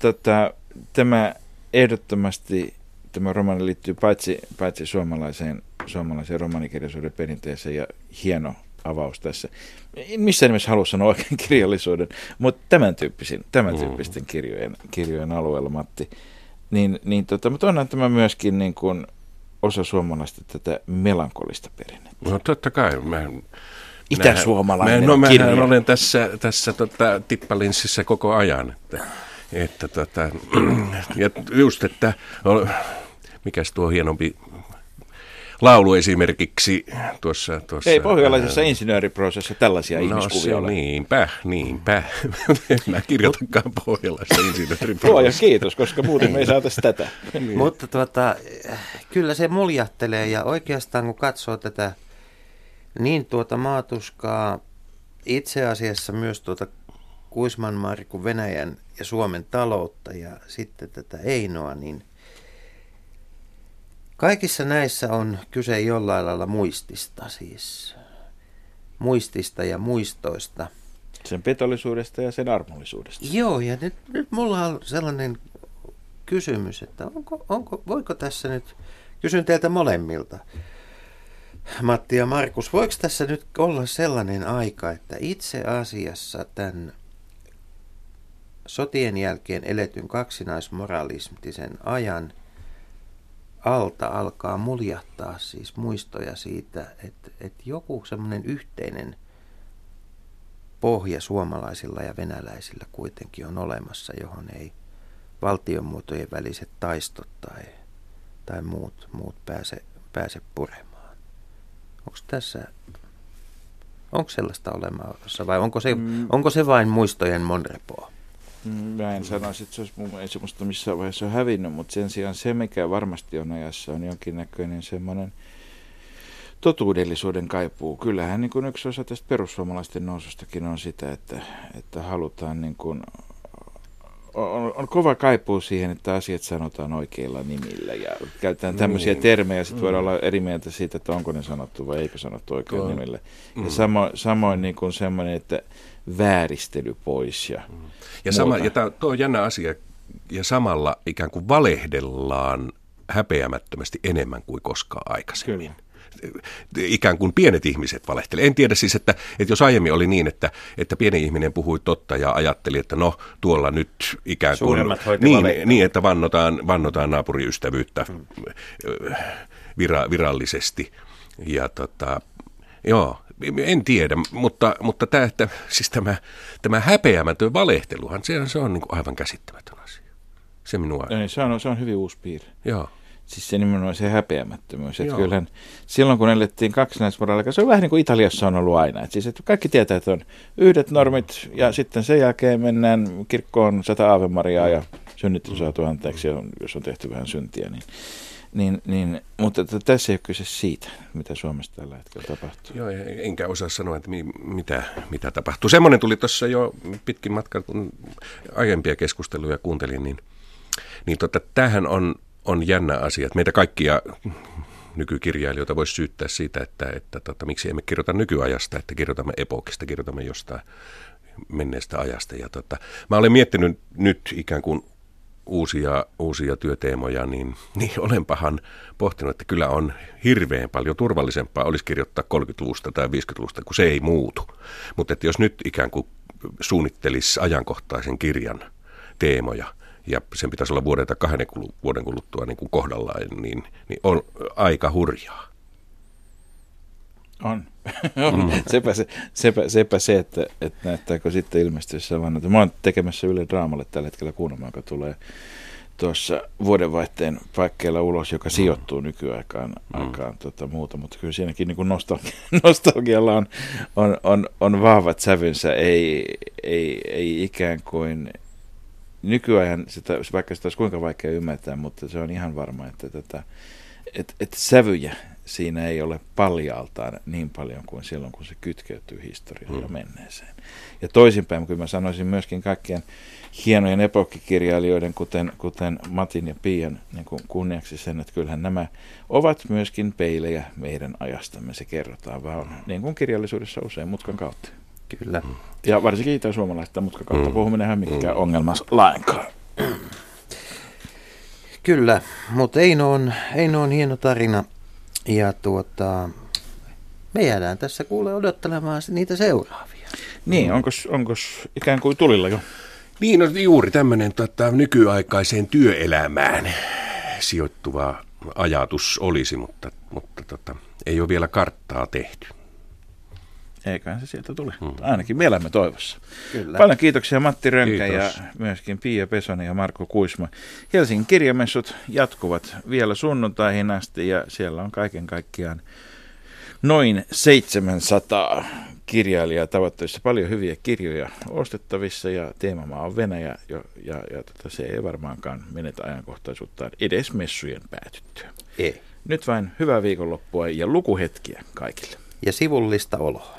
Tota, tämä ehdottomasti, tämä romaani liittyy paitsi, paitsi suomalaiseen, suomalaiseen romanikirjallisuuden perinteeseen ja hieno avaus tässä. En missään nimessä halua sanoa oikein kirjallisuuden, mutta tämän, tyyppisen, tämän tyyppisten kirjojen, kirjojen alueella, Matti. Niin, niin tota, mutta onhan tämä myöskin niin kuin osa suomalaista tätä melankolista perinnettä. No totta kai. Mä, Itäsuomalainen mä, no, kirja. olen tässä, tässä tota, tippalinssissä koko ajan. Että, että tota, ja just, että no, mikäs tuo hienompi laulu esimerkiksi tuossa... tuossa Ei pohjalaisessa insinööriprosessissa tällaisia No ihmiskuvia ole. niinpä, niinpä. en mä kirjoitakaan pohjalaista Luoja insinööriprosessia. kiitos, koska muuten me ei saataisi tätä. Niin. Mutta tuota, kyllä se muljahtelee ja oikeastaan kun katsoo tätä niin tuota maatuskaa itse asiassa myös tuota Kuisman Markku Venäjän ja Suomen taloutta ja sitten tätä Einoa, niin kaikissa näissä on kyse jollain lailla muistista, siis muistista ja muistoista. Sen petollisuudesta ja sen armollisuudesta. Joo, ja nyt, nyt mulla on sellainen kysymys, että onko, onko, voiko tässä nyt, kysyn teiltä molemmilta, Matti ja Markus, voiko tässä nyt olla sellainen aika, että itse asiassa tämän sotien jälkeen eletyn kaksinaismoralistisen ajan alta alkaa muljahtaa siis muistoja siitä, että, että joku semmoinen yhteinen pohja suomalaisilla ja venäläisillä kuitenkin on olemassa, johon ei valtionmuotojen väliset taistot tai, tai muut, muut pääse, pääse puremaan. Onko tässä, onko sellaista olemassa vai onko se, mm. onko se vain muistojen monrepoa? Mm, mä en sanoisi, että se olisi mun ei semmoista missään vaiheessa hävinnyt, mutta sen sijaan se, mikä varmasti on ajassa, on jonkinnäköinen semmoinen totuudellisuuden kaipuu. Kyllähän niin kuin yksi osa tästä perussuomalaisten nousustakin on sitä, että, että halutaan niin kuin on, on kova kaipuu siihen, että asiat sanotaan oikeilla nimillä ja käytetään tämmöisiä niin. termejä, sitten voidaan mm. olla eri mieltä siitä, että onko ne sanottu vai eikö sanottu oikeilla nimillä. Mm. Ja samo, samoin niin kuin semmoinen, että vääristely pois ja mm. Ja, sama, ja tämä on jännä asia, ja samalla ikään kuin valehdellaan häpeämättömästi enemmän kuin koskaan aikaisemmin. Kyllä ikään kuin pienet ihmiset valehtelevat. En tiedä siis, että, että jos aiemmin oli niin, että, että pieni ihminen puhui totta ja ajatteli, että no tuolla nyt ikään kuin... Niin, niin, että vannotaan, vannotaan naapuriystävyyttä hmm. vira, virallisesti. Ja tota, joo, en tiedä, mutta, mutta tämä, että, siis tämä, tämä häpeämätön valehteluhan, se, se on niin kuin aivan käsittämätön asia. Se minua... Ei, se, on, se on hyvin uusi piirre. Joo. Siis se nimenomaan se häpeämättömyys. Että kyllähän silloin kun elettiin kaksinaismoraalia, se on vähän niin kuin Italiassa on ollut aina. Että siis, että kaikki tietää, että on yhdet normit ja sitten sen jälkeen mennään kirkkoon sata Ave Mariaa ja synnit on saatu anteeksi, jos on tehty vähän syntiä. Niin, niin, niin, mutta että tässä ei ole kyse siitä, mitä Suomessa tällä hetkellä tapahtuu. Joo, enkä osaa sanoa, että mi, mitä, mitä tapahtuu. Semmoinen tuli tuossa jo pitkin matkan, kun aiempia keskusteluja kuuntelin, niin, niin tota, tämähän on on jännä asia, meitä kaikkia nykykirjailijoita voisi syyttää siitä, että, että tota, miksi emme kirjoita nykyajasta, että kirjoitamme epokista, kirjoitamme jostain menneestä ajasta. Ja tota, mä olen miettinyt nyt ikään kuin uusia, uusia työteemoja, niin, niin olenpahan pohtinut, että kyllä on hirveän paljon turvallisempaa olisi kirjoittaa 30-luvusta tai 50-luvusta, kun se ei muutu. Mutta että jos nyt ikään kuin suunnittelisi ajankohtaisen kirjan teemoja, ja sen pitäisi olla vuoden tai kahden vuoden kuluttua niin kuin kohdallaan, niin, niin on aika hurjaa. On. on. Mm. sepä, se, sepä, sepä se, että, että näyttääkö sitten ilmestyessä vaan, että mä oon tekemässä Yle Draamalle tällä hetkellä kuunnelma, joka tulee tuossa vuodenvaihteen paikkeilla ulos, joka mm. sijoittuu nykyaikaan mm. aikaan, tota, muuta, mutta kyllä siinäkin niin nostalgia, nostalgialla on, on, on, on vahvat sävynsä, ei, ei, ei ikään kuin nykyajan, sitä, vaikka sitä olisi kuinka vaikea ymmärtää, mutta se on ihan varma, että tätä, et, et sävyjä siinä ei ole paljaaltaan niin paljon kuin silloin, kun se kytkeytyy historiaan ja mm. menneeseen. Ja toisinpäin, kun mä sanoisin myöskin kaikkien hienojen epokkikirjailijoiden, kuten, kuten Matin ja Pian niin kuin kunniaksi sen, että kyllähän nämä ovat myöskin peilejä meidän ajastamme. Se kerrotaan vaan, niin kuin kirjallisuudessa usein mutkan kautta. Kyllä. Ja varsinkin itä-suomalaista mutkakautta mm. puhuminen ei mikään mm. ongelma lainkaan. Kyllä, mutta Eino on, Eino on hieno tarina ja tuota, me jäädään tässä kuule odottelemaan niitä seuraavia. Niin, onko onko ikään kuin tulilla jo? Niin, no juuri tämmöinen tota, nykyaikaiseen työelämään sijoittuva ajatus olisi, mutta, mutta tota, ei ole vielä karttaa tehty eiköhän se sieltä tule. Mm. Ainakin me elämme toivossa. Kyllä. Paljon kiitoksia Matti Rönkä Kiitos. ja myöskin Pia Pesonen ja Marko Kuisma. Helsingin kirjamessut jatkuvat vielä sunnuntaihin asti ja siellä on kaiken kaikkiaan noin 700 kirjailijaa tavoitteessa. Paljon hyviä kirjoja ostettavissa ja teemamaa on Venäjä ja, ja, ja tota, se ei varmaankaan menetä ajankohtaisuuttaan edes messujen päätyttyä. Ei. Nyt vain hyvää viikonloppua ja lukuhetkiä kaikille. Ja sivullista oloa.